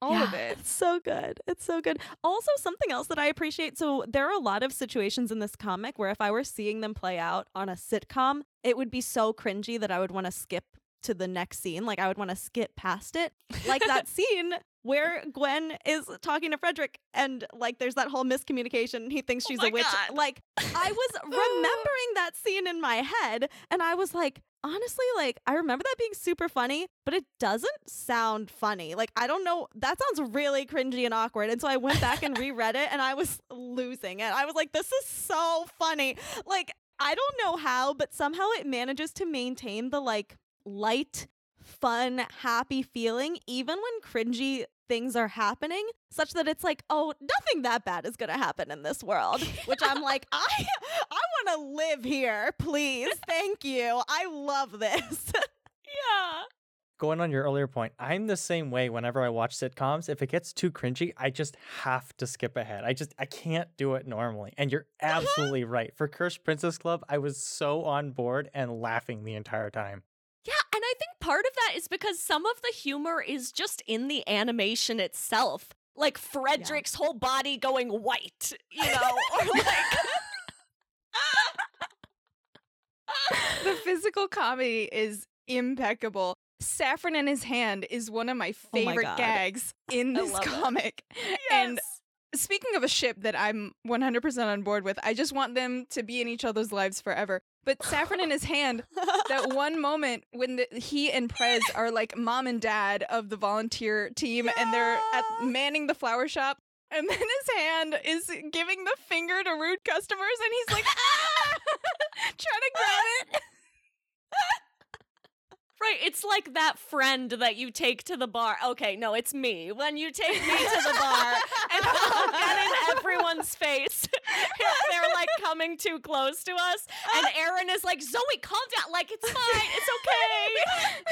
all of Yeah, it It's so good. It's so good. Also, something else that I appreciate. So, there are a lot of situations in this comic where if I were seeing them play out on a sitcom, it would be so cringy that I would want to skip to the next scene. Like, I would want to skip past it. Like that scene where Gwen is talking to Frederick and, like, there's that whole miscommunication. He thinks Oh she's my a witch. God. Like, I was remembering that scene in my head and I was like, honestly, like, I remember that being super funny, but it doesn't sound funny. Like, I don't know. That sounds really cringy and awkward. And so I went back and reread it and I was losing it. I was like, this is so funny. Like, I don't know how, but somehow it manages to maintain the like light, fun, happy feeling, even when cringy things are happening, such that it's like, oh, nothing that bad is gonna happen in this world. Which I'm like, I I wanna live here, please. Thank you. I love this. Yeah. Going on your earlier point, I'm the same way whenever I watch sitcoms. If it gets too cringy, I just have to skip ahead. I just I can't do it normally. And you're absolutely right. For Cursed Princess Club, I was so on board and laughing the entire time. Yeah, and I think part of that is because some of the humor is just in the animation itself. Like Frederick's whole body going white, you know, or like the physical comedy is impeccable. Saffron in his hand is one of my Oh my favorite gags in this comic. And speaking of a ship that I'm 100% on board with, I just want them to be in each other's lives forever. But Saffron in his hand, that one moment when the, he and Prez are like mom and dad of the volunteer team and they're at, manning the flower shop. And then his hand is giving the finger to rude customers, and he's like, ah! trying to grab it. Right, it's like that friend that you take to the bar. Okay, no, it's me. When you take me to the bar and I'll get in everyone's face if they're like coming too close to us. And Aaron is like, Zoe, calm down. Like, it's fine. It's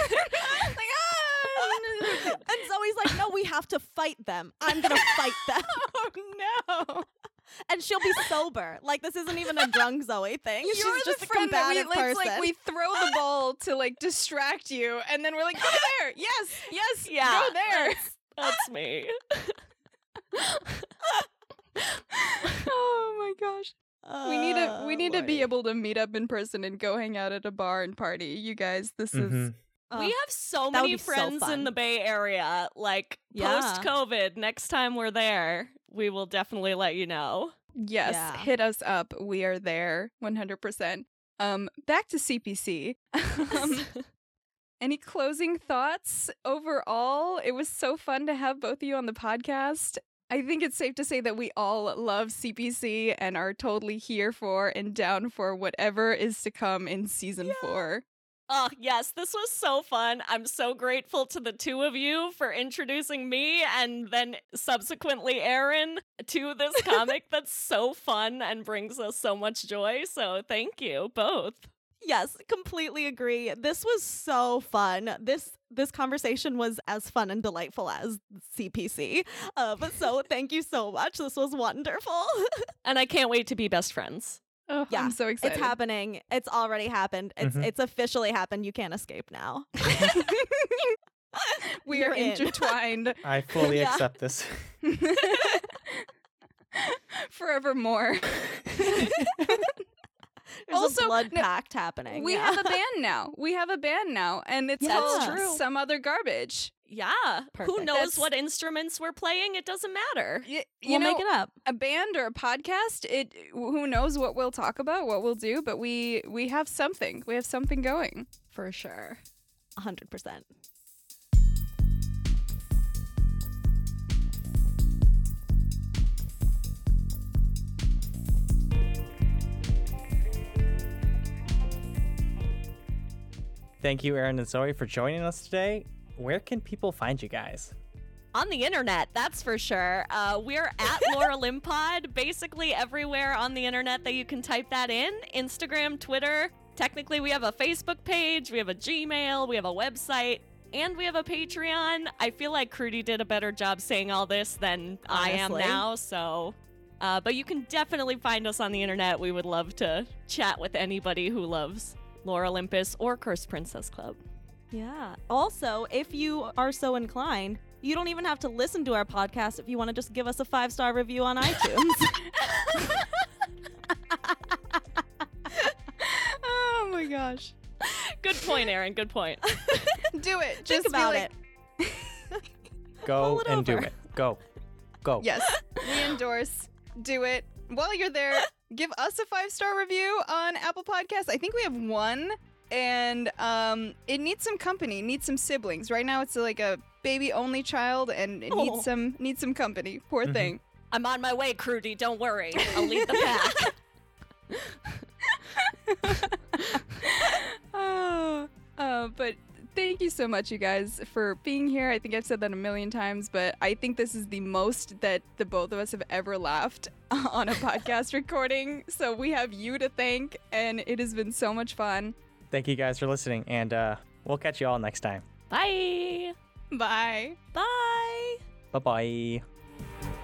okay. like, ah! and Zoe's like, no, we have to fight them. I'm gonna fight them. oh no. And she'll be sober. Like this isn't even a drunk Zoe thing. She's You're just the a friend that we, combative person. like we throw the ball to like distract you, and then we're like, go there, yes, yes, Yeah, go there. That's me. oh my gosh, we need to we need to be able to meet up in person and go hang out at a bar and party. You guys, this is Mhm. Ugh. we have so that many be so friends in the Bay Area. Like, Yeah. post COVID, next time we're there, we will definitely let you know. yes, Yeah. hit us up. We are there, one hundred percent. Um, back to CPC. um, Any closing thoughts overall? It was so fun to have both of you on the podcast. I think it's safe to say that we all love CPC and are totally here for and down for whatever is to come in season four. Oh, yes, this was so fun. I'm so grateful to the two of you for introducing me and then subsequently Aaron to this comic that's so fun and brings us so much joy. So thank you both. Yes, completely agree. This was so fun. This this conversation was as fun and delightful as CPC. Uh, but so thank you so much. This was wonderful. And I can't wait to be best friends. Oh, Yeah, I'm so excited. it's happening. It's already happened. It's Mhm. it's officially happened. You can't escape now. we are You're in. intertwined I fully Yeah. accept this. forevermore. There's Also, a blood no, pact happening. We yeah. have a band now. We have a band now, and it's That's called true. Some Other Garbage. Yeah. Who knows That's- what instruments we're playing? It doesn't matter. Y- you we'll know, make it up. a band or a podcast it who knows what we'll talk about what we'll do but we we have something we have something going For sure. 100%. Thank you, Aaron and Zoe, for joining us today. Where can people find you guys? On the internet, that's for sure. Uh, we're at Lore OlymPOD, basically everywhere on the internet that you can type that in Instagram, Twitter. Technically, we have a Facebook page, we have a Gmail, we have a website, and we have a Patreon. I feel like Crudy did a better job saying all this than I am now, so Uh, but you can definitely find us on the internet. We would love to chat with anybody who loves Lore Olympus or Cursed Princess Club. Yeah. Also, if you are so inclined, you don't even have to listen to our podcast if you want to just give us a five star review on iTunes. oh my gosh. Good point, Aaron. Good point. Do it. Just Think about like, it. Go it and do it. Go. Go. Yes, we endorse. Do it. While you're there, give us a five star review on Apple Podcasts. I think we have one, and um, it needs some company. Needs some siblings. Right now, it's like a baby only child, and it Oh. needs some needs some company. Poor Mhm. thing. I'm on my way, Crudy. Don't worry. I'll lead the pack. oh, uh, but thank you so much, you guys, for being here. I think I've said that a million times, but I think this is the most that the both of us have ever laughed on a podcast recording. So we have you to thank, and it has been so much fun. Thank you guys for listening, and uh, we'll catch you all next time. Bye. Bye. Bye. Bye bye.